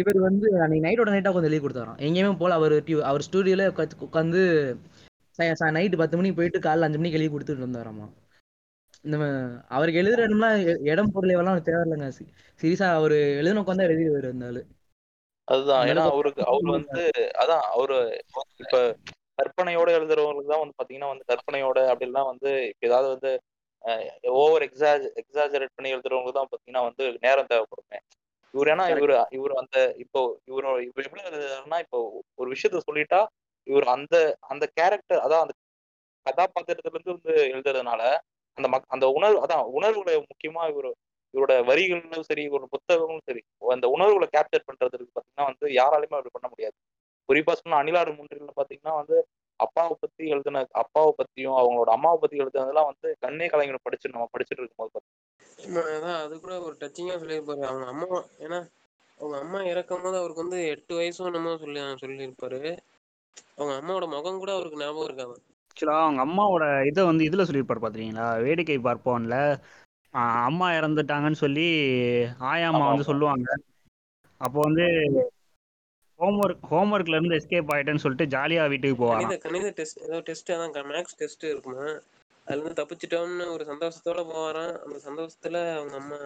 இவர் வந்து அன்னைக்கு நைட்டோட நைட்டா கொஞ்சம் லீவ் கொடுத்தாராம். எங்கேயுமே போல அவர் டியூ அவர் ஸ்டுடியோல உட்காந்து நைட்டு பத்து மணிக்கு போயிட்டு காலைல அஞ்சு மணிக்கு எழுதி கொடுத்துட்டு வந்தாராமா. இந்த அவருக்கு எழுதுற இடம்லாம் இடம் பொருள் எல்லாம் தேவையில்லைங்க. சீரியஸா அவர் எழுதின உட்காந்து எழுதிடுவாரு இருந்தாலும் அதுதான் ஏன்னா அவருக்கு அவர் வந்து அதான் அவரு இப்ப கற்பனையோட எழுதுறவங்களுக்கு தான் வந்து பாத்தீங்கன்னா வந்து கற்பனையோட அப்படிலாம் வந்து இப்ப ஏதாவது வந்து ஓவர் எக்ஸாஜ் எக்ஸாஜரேட் பண்ணி எழுதுறவங்களுக்கு தான் பாத்தீங்கன்னா வந்து நேரம் தேவைப்படுமே. இவர் ஏன்னா இவர் இவர் அந்த இப்போ இவர் இவர் எப்படி எழுதுறாருன்னா இப்போ ஒரு விஷயத்த சொல்லிட்டா இவர் அந்த அந்த கேரக்டர் அதான் அந்த கதாபாத்திரத்துல இருந்து வந்து எழுதுறதுனால அந்த மக் அந்த உணர்வு அதான் உணர்வுகளை முக்கியமா இவர் இவரோட வரிகளும் சரி ஒரு புத்தகமும் சரி அந்த உணர்வுகளை கேப்சர் பண்றதுக்கு பாத்தீங்கன்னா வந்து யாராலையுமே அப்படி பண்ண முடியாது. குறிப்பா சொன்னா அணிலாறு முன்றில பாத்தீங்கன்னா வந்து அப்பாவை பத்தி எழுதின அப்பாவை பத்தியும் அவங்களோட அம்மாவை பத்தி எழுதுனதெல்லாம் வந்து கண்ணே கலைஞர் படிச்சு நம்ம படிச்சுட்டு இருக்கும்போது அதான் அது கூட ஒரு டச்சிங்கா சொல்லியிருப்பாரு. அவங்க அம்மா ஏன்னா அவங்க அம்மா இறக்கும் போது அவருக்கு வந்து எட்டு வயசும் என்னமோ சொல்லி சொல்லியிருப்பாரு. அவங்க அம்மாவோட முகம் கூட அவருக்கு ஞாபகம் இருக்காது ஆக்சுவலா அவங்க அம்மாவோட இதை வந்து இதுல சொல்லியிருப்பாரு பாத்தீங்களா? வேடிக்கை பார்ப்போம்ல. அம்மா இறந்துட்டாங்கன்னு சொல்லி ஆயாம்மா ஆமா வந்து சொல்லுவாங்க. அப்போ வந்து ஹோம்ஒர்க் ஹோம்ஒர்க்ல இருந்து எஸ்கேப் ஆயிட்டேன்னு சொல்லிட்டு ஜாலியா வீட்டுக்கு கணித கணித டெஸ்ட் ஏதோ டெஸ்ட் அதான் மேக்ஸ் டெஸ்ட் இருக்குமா? அதுல இருந்து தப்பிச்சிட்டோம்னு ஒரு சந்தோஷத்தோட போவாராம். அந்த சந்தோஷத்துல அவங்க அம்மா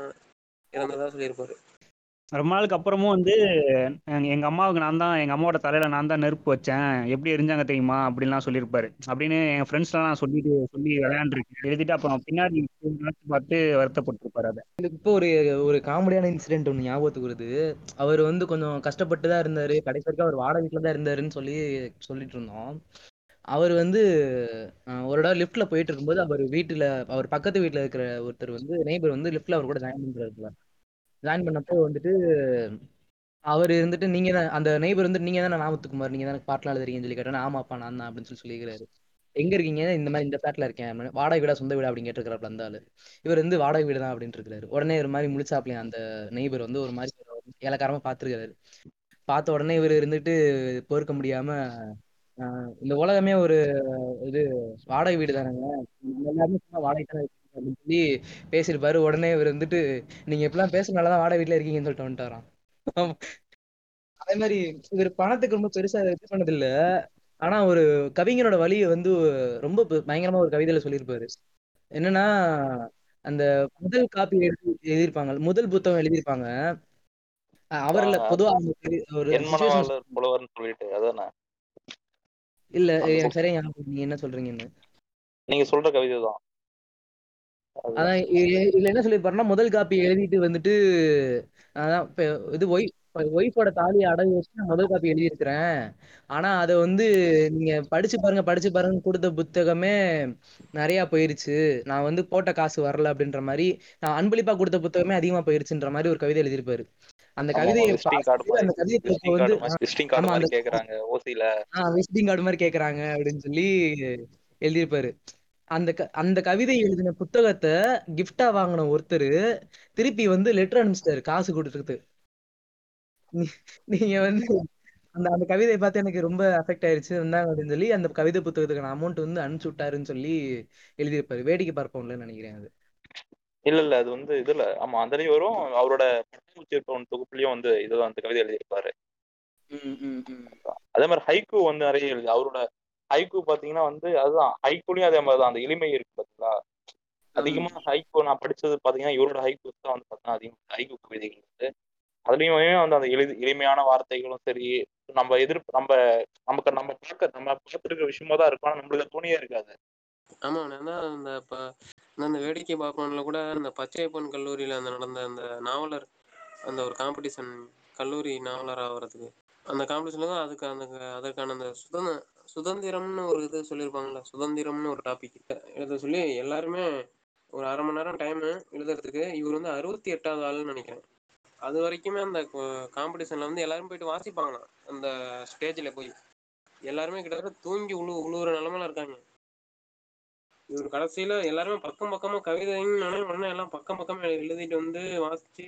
இறந்ததா சொல்லியிருப்பாரு. ரொம்ப நாளுக்கு அப்புறமும் வந்து எங்க எங்க அம்மாவுக்கு நான் தான் எங்க அம்மாவோட தலையில நான் தான் நெருப்பு வச்சேன். எப்படி எரிஞ்சாங்க தெரியுமா? அப்படின்லாம் சொல்லியிருப்பாரு. அப்படின்னு என் ஃப்ரெண்ட்ஸ்லாம் நான் சொல்லிட்டு சொல்லி விளையாண்டுருக்கேன். எழுதிட்டு அப்புறம் பின்னாடி பார்த்து வருத்தப்பட்டிருப்பாரு அதை. எனக்கு இப்போ ஒரு ஒரு காமெடியான இன்சிடென்ட் ஒன்று ஞாபகத்துக்கு வருது. அவர் வந்து கொஞ்சம் கஷ்டப்பட்டு தான் இருந்தாரு. கடைசி வரைக்கும் அவர் வாடகை வீட்டில் தான் இருந்தாருன்னு சொல்லி சொல்லிட்டு இருந்தோம். அவர் வந்து ஒரு இடம் லிஃப்ட்ல போயிட்டு இருக்கும்போது அவர் வீட்டுல அவர் பக்கத்து வீட்டுல இருக்கிற ஒருத்தர் வந்து நெய்பர் வந்து லிஃப்ட்ல அவர் கூட ஜாயின் பண்றாரு ஜாயின் பண்ணப்போ வந்துட்டு அவர் இருந்துட்டு நீங்க தான் அந்த நெய்பர் வந்து நீங்க தானே நாமத்துக்குமார் நீங்க தானே பாட்டெலாம் எழுதுறீங்கன்னு சொல்லி கேட்டோன்னா ஆமாப்பா நான் தான் அப்படின்னு சொல்லி சொல்லிக்கிறாரு எங்க இருக்கீங்க? இந்த மாதிரி இந்த ஃபிளாட்ல இருக்கேன் வாடகை வீடா சொந்த வீடா? அப்படின்னு கேட்டிருக்கிறாப்ல அந்த ஆளு. இவர் வந்து வாடகை வீடு தான் அப்படின்னு இருக்காரு. உடனே ஒரு மாதிரி முழிச்சாப்லையும் அந்த நெய்பர் வந்து ஒரு மாதிரி இலக்காரமா பாத்துருக்காரு. பார்த்த உடனே இவர் இருந்துட்டு பொறுக்க முடியாம ஆஹ் இந்த உலகமே ஒரு இது வாடகை வீடு தானேங்க. எல்லாருமே வாடகை தானே அப்படின்னு சொல்லி பேசியிருப்பாரு. உடனே இவர் வந்துட்டு நீங்க இப்பெல்லாம் பேசுறதுனாலதான் வாடகை வீட்டுல இருக்கீங்கன்னு சொல்லிட்டு வந்துட்டாராம். அதே மாதிரி இவர் பணத்துக்கு ரொம்ப பெருசா இது பண்ணது இல்ல ஆனா ஒரு கவிஞரோட வழியை வந்து ரொம்ப பயங்கரமா ஒரு கவிதையில சொல்லியிருப்பாரு. என்னன்னா அந்த முதல் காப்பி எழுதி எழுதியிருப்பாங்க. முதல் புத்தகம் எழுதியிருப்பாங்க. அவர்ல பொதுவா ஒரு சொல்லிட்டு அதானே? இல்ல எனக்கு. சரியா ஞாபகம் இல்ல, நீங்க என்ன சொல்றீங்கன்னு. நீங்க சொல்ற கவிதை தான். அதான் இதுல என்ன சொல்லியிருப்பாருன்னா முதல் காப்பி எழுதிட்டு வந்துட்டு அதான் இப்ப இது ஒய் ஒய்ஃபோட தாலியை அடகு வச்சு நான் முதல் காப்பி எழுதியிருக்கிறேன் ஆனா அதை வந்து நீங்க படிச்சு பாருங்க படிச்சு பாருங்க கொடுத்த புத்தகமே நிறைய போயிருச்சு. நான் வந்து போட்ட காசு வரல அப்படின்ற மாதிரி நான் அன்பளிப்பா கொடுத்த புத்தகமே அதிகமா போயிருச்சுன்ற மாதிரி ஒரு கவிதை எழுதியிருப்பாரு. அந்த கவிதையை அந்த கவிதை வந்து ஆமா விசிட்டிங் கார்டு மாதிரி கேக்குறாங்க அப்படின்னு சொல்லி எழுதியிருப்பாரு. அந்த க அந்த கவிதை எழுதின புத்தகத்தை கிஃப்டா வாங்கின ஒருத்தர் திருப்பி வந்து லெட்டர் அனுப்பிச்சிட்டாரு காசு கொடுத்துட்டு நீ- நீங்க வந்து அந்த அந்த கவிதையை பார்த்து எனக்கு ரொம்ப அஃபெக்ட் ஆயிருச்சு. இருந்தாங்க அப்படின்னு சொல்லி அந்த கவிதை புத்தகத்துக்கான அமௌண்ட் வந்து அனுப்பிச்சு விட்டாருன்னு சொல்லி எழுதியிருப்பாரு. வேடிக்கை பார்ப்போம்ல நினைக்கிறேன் அது. இல்ல இல்ல அது வந்து இதுல ஆமா அதுலயும் வரும். அவரோட பட்டாம்பூச்சி இருப்பவன் தொகுப்புலயும் வந்து இதுதான் அந்த கவிதை எழுதியிருப்பாரு. ம், ம், ம். அதே மாதிரி ஹைக்கூ வந்து நிறைய எழுதி அவரோட ஹைக்கூ பாத்தீங்கன்னா வந்து அதுதான் ஹைக்கூலயும் அதே மாதிரி தான் அந்த எளிமை இருக்கு பாத்தீங்களா? அதிகமா ஹைக்கூ நான் படிச்சது பாத்தீங்கன்னா இவரோட ஹைக்கூ தான் வந்து பாத்தீங்கன்னா அதிகமா ஹைக்கூ கவிதைகள் வந்து. அதுலயுமே வந்து அந்த எளி எளிமையான வார்த்தைகளும் சரி நம்ம எதிர்ப்பு நம்ம நமக்கு நம்ம பார்க்க நம்ம பார்த்துருக்க விஷயமா தான் இருக்கும். ஆனா நம்மளுக்கு துணியே இருக்காது. ஆமா நான் அந்த இப்ப அந்த வேடிக்கை பார்ப்போம்ல கூட அந்த பச்சையப்பன் கல்லூரியில அந்த நடந்த அந்த நாவலர் அந்த ஒரு காம்படிஷன் கல்லூரி நாவலர் ஆகிறதுக்கு அந்த காம்படிஷன்ல தான் அதுக்கு அந்த அதற்கான அந்த சுதந்திர சுதந்திரம்னு ஒரு இது சொல்லியிருப்பாங்களா சுதந்திரம்னு ஒரு டாபிக் எழுத சொல்லி எல்லாருமே ஒரு அரை மணி நேரம் டைம் எழுதுறதுக்கு இவர் வந்து அறுபத்தி எட்டாவது ஆளுன்னு நினைக்கிறேன். அது வரைக்குமே அந்த காம்படிஷன்ல வந்து எல்லாரும் போயிட்டு வாசிப்பாங்களாம். அந்த ஸ்டேஜ்ல போய். எல்லாருமே கிட்டத்தட்ட தூங்கி உழு உழுவுற நிலமெல்லாம் இருக்காங்க. இவர் கடைசியில எல்லாருமே பக்கம் பக்கமா கவிதைன்னு உடனே எல்லாம் பக்கம் பக்கமாக எழுதிட்டு வந்து வாசிச்சு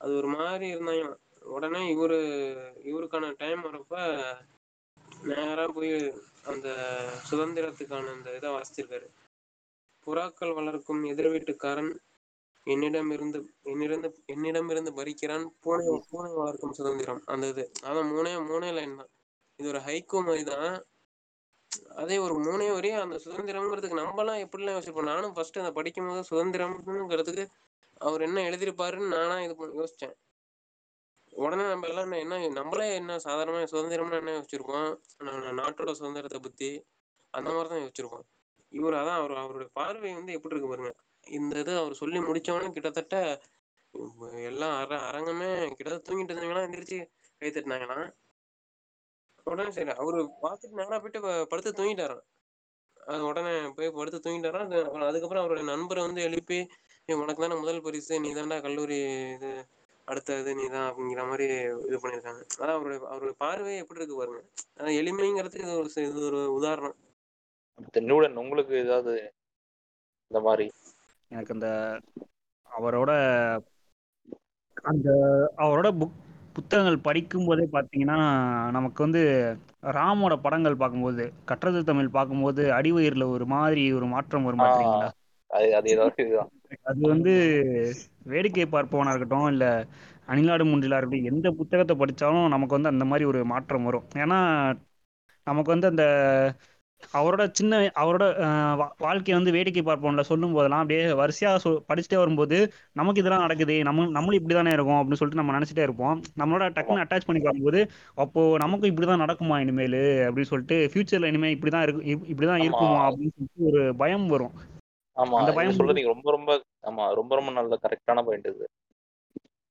அது ஒரு மாதிரி இருந்தாங்க உடனே இவரு இவருக்கான டைம் வரப்ப நேரா போய் அந்த சுதந்திரத்துக்கான அந்த இதை வாசிச்சிருக்காரு. புறாக்கள் வளர்க்கும் எதிர் வீட்டுக்காரன் என்னிடமிருந்து என்னிடம் என்னிடமிருந்து பறிக்கிறான். பூனை பூனை வளர்க்கும் சுதந்திரம். அந்த இது. அதான் மூணே மூணே லைன் தான். இது ஒரு ஹைகோ மாதிரி தான். அதே ஒரு மூணே வரையும் அந்த சுதந்திரம்ங்கிறதுக்கு நம்மலாம் எப்படிலாம் யோசிப்போம்? நானும் ஃபர்ஸ்ட் அதை படிக்கும் போது சுதந்திரம்ங்கிறதுக்கு அவர் என்ன எழுதியிருப்பாருன்னு நானா இது யோசிச்சேன். உடனே நம்ம எல்லாம் என்ன என்ன நம்மளே என்ன சாதாரணமா சுதந்திரம்னு என்ன யோசிச்சிருக்கோம் நாட்டோட சுதந்திரத்தை பத்தி அந்த மாதிரி தான் யோசிச்சிருக்கோம் இவர் அதான் அவர் அவருடைய பார்வை வந்து எப்படி இருக்கு பாருங்க. இந்த இது அவர் சொல்லி முடிச்சவனே கிட்டத்தட்ட எல்லாம் அர அரங்கமே கிட்டத்தட்ட தூங்கிட்டு இருந்தவங்களாம் எந்திரிச்சு கை தட்டினாங்களாம் உடனே சரி அவரு பார்த்துட்டு நேரா போயிட்டு படுத்து தூங்கிட்டாராம் அது உடனே போய் படுத்து தூங்கிட்டாராம் அப்புறம் அதுக்கப்புறம் அவருடைய நண்பரை வந்து எழுப்பி உனக்கு தானே முதல் பரிசு நீ தான்டா கல்லூரி இது அடுத்த இது நீ தான் அப்படிங்கிற மாதிரி இது பண்ணியிருக்காங்க. அதான் அவருடைய அவருடைய பார்வை எப்படி இருக்கு பாருங்க. அதான் எளிமைங்கிறதுக்கு இது ஒரு இது ஒரு உதாரணம். நியூடன் உங்களுக்கு ஏதாவது இந்த மாதிரி? எனக்கு அந்த அவரோட அந்த அவரோட புக் புத்தகங்கள் படிக்கும் போதே பார்த்தீங்கன்னா நமக்கு வந்து ராமோட படங்கள் பார்க்கும்போது கற்றது தமிழ் பார்க்கும்போது அடிவயிறுல ஒரு மாதிரி ஒரு மாற்றம் வரும் பார்த்தீங்களா அது அது ஏதாவது அது வந்து வேடிக்கை பார்ப்பவனா இருக்கட்டும் இல்ல அணிலாடு முன்றிலா இருக்கட்டும் எந்த புத்தகத்தை படிச்சாலும் நமக்கு வந்து அந்த மாதிரி ஒரு மாற்றம் வரும். ஏன்னா நமக்கு வந்து அந்த அவரோட சின்ன அவரோட வாழ்க்கையை வந்து வேடிக்கை பார்ப்போம்ல சொல்லும் போதெல்லாம் அப்படியே வரிசையா சொ படிச்சுட்டே வரும்போது நமக்கு இதெல்லாம் நடக்குது நம்ம நம்மளும் இப்படி தானே இருக்கும் அப்படின்னு சொல்லிட்டு நம்ம நினைச்சிட்டே இருப்போம். நம்மளோட டக்குன்னு அட்டாச் பண்ணி பார்க்கும்போது அப்போ நமக்கும் இப்படிதான் நடக்குமா இனிமேல் அப்படின்னு சொல்லிட்டு ஃபியூச்சர்ல இனிமே இப்படிதான் இருக்கு இப்- இப்படிதான் ஆமா. இருக்குமா அப்படின்னு சொல்லிட்டு ஒரு பயம் வரும். ஆமா அந்த பயம் சொல்றீங்க ரொம்ப ரொம்ப ஆமா ரொம்ப ரொம்ப நல்ல கரெக்டான பாயிண்ட் இது.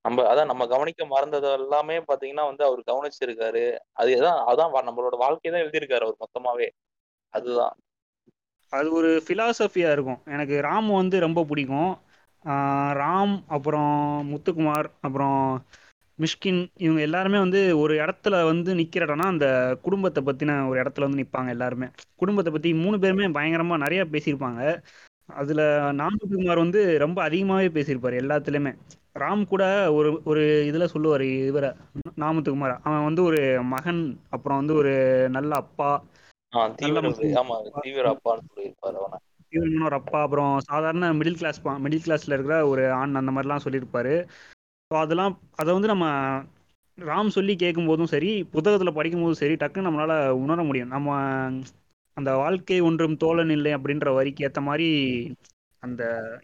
நம்ம அதான் நம்ம கவனிக்க மறந்தது எல்லாமே பாத்தீங்கன்னா வந்து அவர் கவனிச்சிருக்காரு. அது அதான் அதான் நம்மளோட வாழ்க்கையை தான் எழுதியிருக்காரு அவர் மொத்தமாவே. அதுதான். அது ஒரு ஃபிலாசபியா இருக்கும். எனக்கு ராம் வந்து ரொம்ப பிடிக்கும். ராம் அப்புறம் முத்துக்குமார் அப்புறம் மிஷ்கின் இவங்க எல்லாருமே வந்து ஒரு இடத்துல வந்து நிக்கிற இடம்னா அந்த குடும்பத்தை பத்தின ஒரு இடத்துல வந்து நிப்பாங்க எல்லாருமே. குடும்பத்தை பத்தி மூணு பேருமே பயங்கரமா நிறைய பேசியிருப்பாங்க. அதுல நாமத்துக்குமார் வந்து ரொம்ப அதிகமாவே பேசியிருப்பாரு எல்லாத்துலயுமே. ராம் கூட ஒரு ஒரு இதுல சொல்லுவாரு இவரை நாமத்துக்குமார். அவன் வந்து ஒரு மகன் அப்புறம் வந்து ஒரு நல்ல அப்பா. ஆஹ் தீவிர முஸ்லிம் ஆமா தீவிர அப்பான்னு சொல்லியிருப்பாரு அவனை. இவன் ஒரு அப்பா அப்புறம் சாதாரண மிடில் கிளாஸ் மிடில் கிளாஸ்ல இருக்கிற ஒரு ஆண் அந்த மாதிரிலாம் சொல்லியிருப்பாரு. ஸோ அதெல்லாம் அதை வந்து நம்ம ராம் சொல்லி கேட்கும் போதும் சரி புத்தகத்தில் படிக்கும் போதும் சரி டக்குன்னு நம்மளால உணர முடியும். நம்ம அந்த வாழ்க்கை ஒன்றும் தோழன் இல்லை அப்படின்ற வரிக்கு ஏற்ற மாதிரி அந்த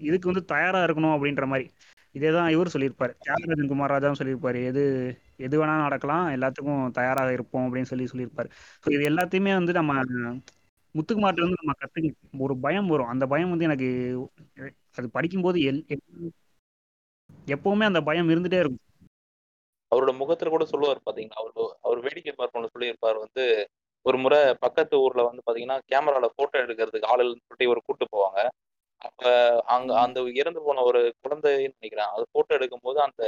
இதுக்கு வந்து தயாரா இருக்கணும் அப்படின்ற மாதிரி. இதே தான் இவர் சொல்லியிருப்பாரு. தியாகராஜன் குமார் ராஜாவும் சொல்லியிருப்பாரு. எது எது வேணா நடக்கலாம். எல்லாத்துக்கும் தயாராக இருப்போம் அப்படின்னு சொல்லி சொல்லியிருப்பாரு. ஸோ இது எல்லாத்தையுமே வந்து நம்ம முத்துக்குமார்ட்ட வந்து நம்ம கத்துக்க ஒரு பயம் வரும். அந்த பயம் வந்து எனக்கு அது படிக்கும்போது எல் எப்பவுமே அந்த பயம் இருந்துட்டே இருக்கும். அவரோட முகத்துல கூட சொல்லுவார் பாத்தீங்கன்னா அவரு அவர் வேடிக்கை பார்ப்போம்னு சொல்லியிருப்பார். வந்து ஒரு முறை பக்கத்து ஊர்ல வந்து பாத்தீங்கன்னா கேமரால போட்டோ எடுக்கிறதுக்கு ஆள் இல்லைன்னு சொல்லிட்டு இவர் கூட்டு போவாங்க. அப்ப அங்க அந்த இறந்து போன ஒரு குழந்தைன்னு நினைக்கிறேன். அது போட்டோ எடுக்கும்போது அந்த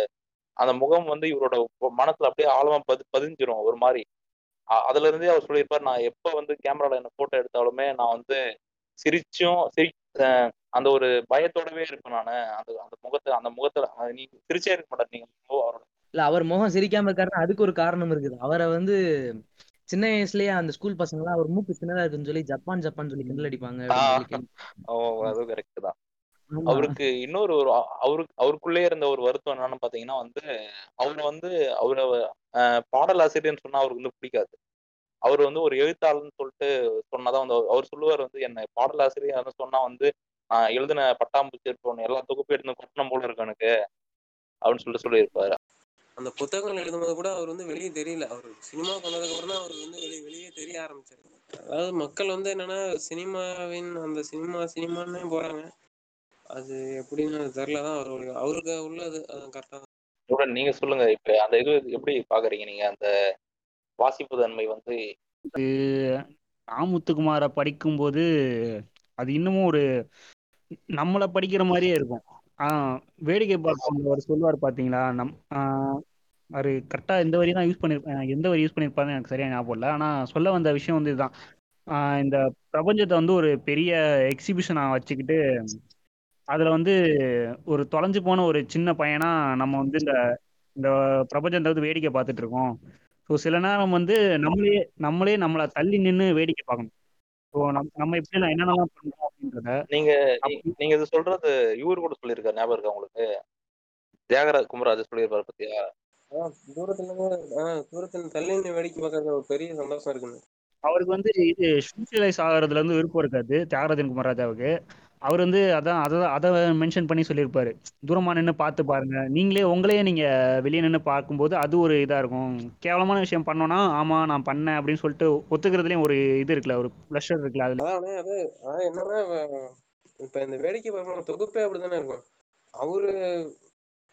அந்த முகம் வந்து இவரோட மனசுல அப்படியே ஆழமா பதி பதிஞ்சிரும் ஒரு மாதிரி. அதுல இருந்தே அவர் சொல்லியிருப்பார் நான் எப்ப வந்து கேமரால என்ன போட்டோ எடுத்தாலுமே நான் வந்து சிரிச்சும் சிரி அந்த ஒரு பயத்தோடவே இருப்பேன் நானு. அந்த அந்த முகத்தை அந்த முகத்துல நீங்க சிரிச்சே இருக்க மாட்டார் நீங்க அவரோட இல்ல அவர் முகம் சிரிக்காம இருக்காருன்னா அதுக்கு ஒரு காரணம் இருக்குது. அவரை வந்து சின்ன வயசுலயே அந்த ஸ்கூல் பசங்க எல்லாம் அவர் மூக்கு சின்னதா இருக்குன்னு சொல்லி ஜப்பான் ஜப்பான் சொல்லி கிண்டல் அடிப்பாங்க அதுவும் கரெக்ட் தான். அவருக்கு இன்னொரு ஒரு அவருக்கு அவருக்குள்ளே இருந்த ஒரு வருத்தம் என்னன்னு பாத்தீங்கன்னா வந்து அவர் வந்து அவர அஹ், பாடலாசிரியர்னு சொன்னா அவருக்கு வந்து பிடிக்காது. அவர் வந்து ஒரு எழுத்தாளர்னு சொல்லிட்டு சொன்னாதான் வந்து அவர் சொல்லுவார் வந்து என்ன பாடலாசிரியர்னு சொன்னா வந்து நான் எழுதின பட்டாம்பூச்சி இருக்கணும் எல்லா தொகுப்பு எடுத்து கொட்டணும் போல இருக்கு எனக்கு அப்படின்னு சொல்லிட்டு சொல்லியிருப்பாரு. அந்த புத்தகங்கள் எழுதும்போது கூட அவர் வந்து வெளியே தெரியல. அவர் சினிமா பண்ணதுக்கு அப்புறம் தான் அவர் வந்து வெளியே வெளியே தெரிய ஆரம்பிச்சாரு. அதாவது மக்கள் வந்து என்னன்னா சினிமாவின் அந்த சினிமா சினிமான்னு போறாங்க. அது எப்படின்னு தெரியல தான் அவருக்கு அவருக்கு உள்ளது. கரெக்டா தான். உடன் நீங்க சொல்லுங்க. இப்ப அந்த இது எப்படி பாக்குறீங்க நீங்க? அந்த வாசிப்பு தன்மை வந்து ராமுத்துக்குமாரை படிக்கும்போது அது இன்னமும் ஒரு நம்மளை படிக்கிற மாதிரியே இருக்கும். வேடிக்கை பார்ப்போம் அவர் சொல்லுவார் பாத்தீங்களா? நம் அவர் கரெக்டாக எந்த வரி தான் யூஸ் பண்ணியிருப்பேன் எந்த வரி யூஸ் பண்ணியிருப்பாருன்னு எனக்கு சரியாக ஞாபகம் இல்லை. ஆனால் சொல்ல வந்த விஷயம் வந்து இதுதான். இந்த பிரபஞ்சத்தை வந்து ஒரு பெரிய எக்ஸிபிஷனாக வச்சுக்கிட்டு அதில் வந்து ஒரு தொலைஞ்சு போன ஒரு சின்ன பையனா நம்ம வந்து இந்த இந்த பிரபஞ்சத்தை வந்து வேடிக்கை பார்த்துட்டு இருக்கோம். ஸோ சில நேரம் வந்து நம்மளே நம்மளே நம்மளை தள்ளி நின்று வேடிக்கை பார்க்கணும். ஸோ நம் நம்ம எப்படிலாம் என்னென்னலாம் பண்ணுறோம் அப்படின்றத நீங்க நீங்க இது சொல்றது இவரு கூட சொல்லியிருக்காரு ஞாபகம் இருக்கா உங்களுக்கு? தியாகராஜ் குமராஜ் சொல்லியிருப்பாரு பத்தியா? ஆஹ் தூரத்துல தூரத்துல தள்ளி வேடிக்கை பார்க்கறது ஒரு பெரிய சந்தோஷம் இருக்குங்க. அவருக்கு வந்து இது ஸ்பெஷலைஸ் ஆகிறதுல இருந்து விருப்பம் இருக்காது தியாகராஜன் குமாராஜாவுக்கு அவர் வந்து அதான் அதை அதை மென்ஷன் பண்ணி சொல்லியிருப்பாரு. தூரமா நின்று பார்த்து பாருங்க. நீங்களே உங்களையே நீங்க வெளியே நின்று பார்க்கும்போது அது ஒரு இதா இருக்கும். கேவலமான விஷயம் பண்ணோம்னா ஆமா நான் பண்ணேன் அப்படின்னு சொல்லிட்டு ஒத்துக்கிறதுலயும் ஒரு இது இருக்குல்ல ஒரு ப்ளஷர் இருக்குல்ல அதுல. என்னன்னா இப்ப- இந்த வேடிக்கை பார்க்கணும் தொகுப்பே அப்படித்தானே இருக்கும். அவரு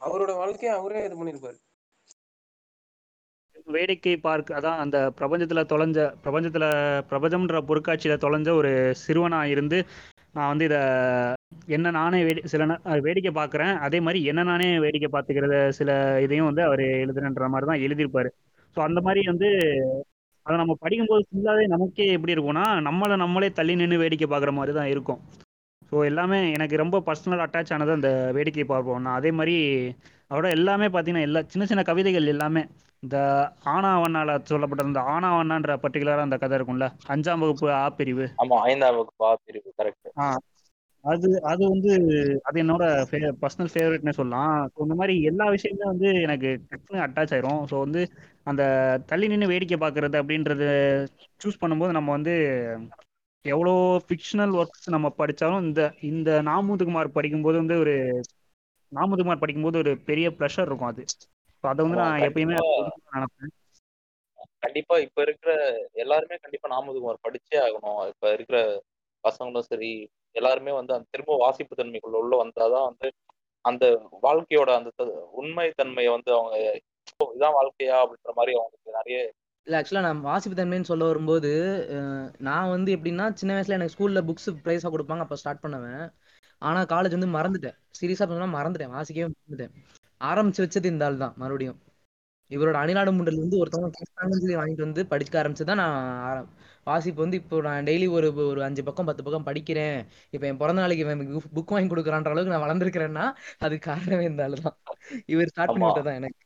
அவரோட வாழ்க்கையை அவரே இது பண்ணிருப்பாரு வேடிக்கை பார்க்க அதான் அந்த பிரபஞ்சத்துல தொலைஞ்ச பிரபஞ்சத்துல பிரபஞ்சம்ன்ற பொருட்காட்சியில தொலைஞ்ச ஒரு சிறுவனா இருந்து நான் வந்து இதை என்ன நானே வேடி சில வேடிக்கை பார்க்குறேன் அதே மாதிரி என்ன நானே வேடிக்கை பார்த்துக்கிறத சில இதையும் வந்து அவர் எழுதுறன்ற மாதிரி தான் எழுதியிருப்பாரு. ஸோ அந்த மாதிரி வந்து அதை நம்ம படிக்கும்போது ஃபுல்லாகவே நமக்கே எப்படி இருக்கும்னா நம்மளை நம்மளே தள்ளி நின்று வேடிக்கை பார்க்குற மாதிரி தான் இருக்கும். ஸோ எல்லாமே எனக்கு ரொம்ப பர்சனல் அட்டாச் ஆனது அந்த வேடிக்கை பார்ப்போம். நான் அதே மாதிரி அவரோட எல்லாமே பார்த்தீங்கன்னா எல்லா சின்ன சின்ன கவிதைகள் எல்லாமே இந்த ஆனாவண்ணால சொல்லப்பட்ட அந்த ஆனாவண்ணான்ற பர்டிகுலராக அந்த கதை இருக்கும்ல? அஞ்சாம் வகுப்பு ஆ பிரிவு. ஆமா ஐந்தாம் வகுப்பு பா பிரிவு கரெக்ட் ஆ அது அது வந்து அது என்னோட பர்சனல் ஃபேவரட்னே சொல்லலாம். ஸோ இந்த மாதிரி எல்லா விஷயமே வந்து எனக்கு டக்குனு அட்டாச் ஆயிரும். ஸோ வந்து அந்த தள்ளி நின்று வேடிக்கை பார்க்கறது அப்படின்றத சூஸ் பண்ணும்போது நம்ம வந்து எவ்வளோ ஃபிக்ஷனல் ஒர்க்ஸ் நம்ம படித்தாலும் இந்த இந்த நாமுதுகுமார் படிக்கும்போது வந்து ஒரு நாமுதுகுமார் படிக்கும்போது ஒரு பெரிய ப்ரெஷர் இருக்கும் அது. ஸோ அதை வந்து நான் எப்பயுமே கண்டிப்பா. நினைப்பேன். கண்டிப்பா இப்ப இருக்கிற எல்லாருமே கண்டிப்பா நாமதுகுமார் படிச்சே ஆகணும். இப்ப இருக்கிற பசங்களும் சரி எல்லாருமே வந்து அந்த திரும்ப வாசிப்பு தன்மைக்குள்ள உள்ள வந்தாதான் வந்து அந்த வாழ்க்கையோட அந்த உண்மை தன்மையை வந்து அவங்க "ஓ, இதான் வாழ்க்கையா அப்படின்ற மாதிரி அவங்களுக்கு நிறைய இல்லை ஆக்சுவலாக நான் வாசிப்பு தன்மைன்னு சொல்ல வரும்போது நான் வந்து எப்படின்னா சின்ன வயசுல எனக்கு ஸ்கூலில் புக்ஸ் ப்ரைஸாக கொடுப்பாங்க அப்போ ஸ்டார்ட் பண்ணுவேன். ஆனால் காலேஜ் வந்து மறந்துட்டேன். சீரியஸாக சொன்னால் மறந்துட்டேன். வாசிக்கவே மறந்துட்டேன். ஆரம்பிச்சு வச்சது இந்த ஆள் தான் மறுபடியும். இவரோட அணிலாடு முண்டல் வந்து ஒருத்தவங்க சொல்லி வாங்கிட்டு வந்து படிக்க ஆரம்பிச்சு தான் நான் வாசிப்பு வந்து இப்போ நான் டெய்லி ஒரு ஒரு அஞ்சு பக்கம் பத்து பக்கம் படிக்கிறேன். இப்போ என் பிறந்த நாளைக்கு இவன் புக் வாங்கி கொடுக்குறான்ற அளவுக்கு நான் வளர்ந்துருக்கிறேன்னா அதுக்கு காரணமே இந்த ஆளு தான். இவர் ஸ்டார்ட் பண்ணி ஆமா. விட்டதான் எனக்கு.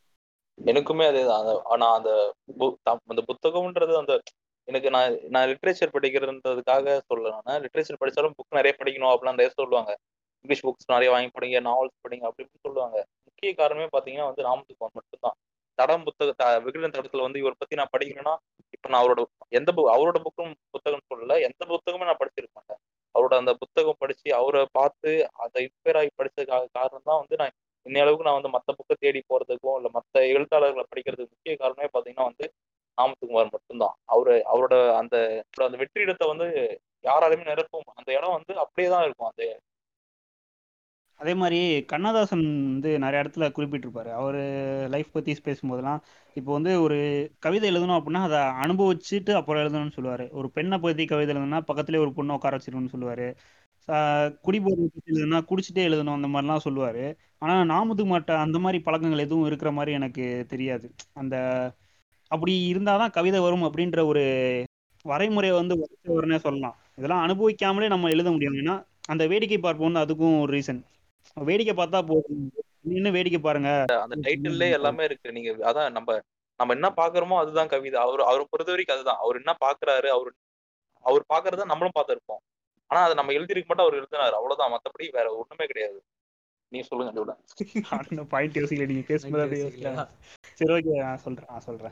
எனக்குமே அதேதான் அந்த ஆனா அந்த புத்தகம்ன்றது அந்த எனக்கு நான் நான் லிட்ரேச்சர் படிக்கிறதுன்றதுக்காக சொல்லல நான். லிட்ரேச்சர் படிச்சாலும் புக் நிறைய படிக்கணும் அப்படிலாம் நிறைய சொல்லுவாங்க. இங்கிலீஷ் புக்ஸ் நிறைய வாங்கி படிங்க நாவல்ஸ் படிங்க அப்படி இப்படின்னு சொல்லுவாங்க. முக்கிய காரணமே பாத்தீங்கன்னா வந்து ராமதுக்குமார் மட்டும்தான். தடம் புத்தக விகடன் தடத்துல வந்து இவரை பத்தி நான் படிக்கணும்னா இப்ப நான் அவரோட எந்த அவரோட புக்கும் புத்தகம் சொல்லல எந்த புத்தகமும் நான் படிச்சிருக்க மாட்டேன். அவரோட அந்த புத்தகம் படிச்சு அவரை பார்த்து அதை இன்ஸ்பயர் ஆகி படிச்சதுக்காக காரணம் தான் வந்து நான் இன்னைய அளவுக்கு நான் வந்து மத்த புக்கை தேடி போறதுக்கும் இல்ல மத்த எழுத்தாளர்களை படிக்கிறதுக்கு முக்கிய காரணமே பாத்தீங்கன்னா வந்து ராமத்துக்குமார் மட்டும்தான். அவரு அவரோட அந்த அந்த வெற்றிடத்தை வந்து யாராலுமே நிரப்பும் அந்த இடம் வந்து அப்படியே தான் இருக்கும். அந்த அதே மாதிரி கண்ணதாசன் வந்து நிறைய இடத்துல குறிப்பிட்டிருப்பாரு. அவர் லைஃப் பற்றி பேசும்போதெல்லாம் இப்போ வந்து ஒரு கவிதை எழுதணும் அப்படின்னா அதை அனுபவிச்சுட்டு அப்புறம் எழுதணும்னு சொல்லுவார். ஒரு பெண்ணை பற்றி கவிதை எழுதணும்னா பக்கத்துலேயே ஒரு பொண்ணை உட்கார வச்சிருக்கணும்னு சொல்லுவார். குடிபோதை பற்றி எழுதுனா குடிச்சிட்டே எழுதணும் அந்த மாதிரிலாம் சொல்லுவார். ஆனால் நாமது மாட்ட அந்த மாதிரி பழக்கங்கள் எதுவும் இருக்கிற மாதிரி எனக்கு தெரியாது. அந்த அப்படி இருந்தால் தான் கவிதை வரும் அப்படின்ற ஒரு வரைமுறையை வந்து உடனே சொல்லலாம். இதெல்லாம் அனுபவிக்காமலே நம்ம எழுத முடியும். ஏன்னா அந்த வேடிக்கை பார்ப்போம்னு அதுக்கும் ஒரு ரீசன் வேடிக்கை பார்த்தா போதும். நின்னு வேடிக்கை பாருங்க. அந்த டைட்டில்லே எல்லாமே இருக்கு. நீங்க அதான் நம்ம நம்ம என்ன பாக்குறோமோ அதுதான் கவிதை. அவர் அவரை பொறுத்த வரைக்கும் அதுதான். அவர் என்ன பாக்குறாரு அவர் அவர் பாக்குறத நம்மளும் பார்த்திருப்போம். ஆனா அதை நம்ம எழுதிருக்க மாட்டோம் அவர் எழுதினாரு. அவ்வளவுதான். மத்தபடி வேற ஒண்ணுமே கிடையாது. நீ சொல்லுங்க ஜோடா அந்த பாயிண்ட் யோசிக்கல. நீங்க பேசும்போது சரி ஓகே நான் சொல்றேன் நான் சொல்றேன்.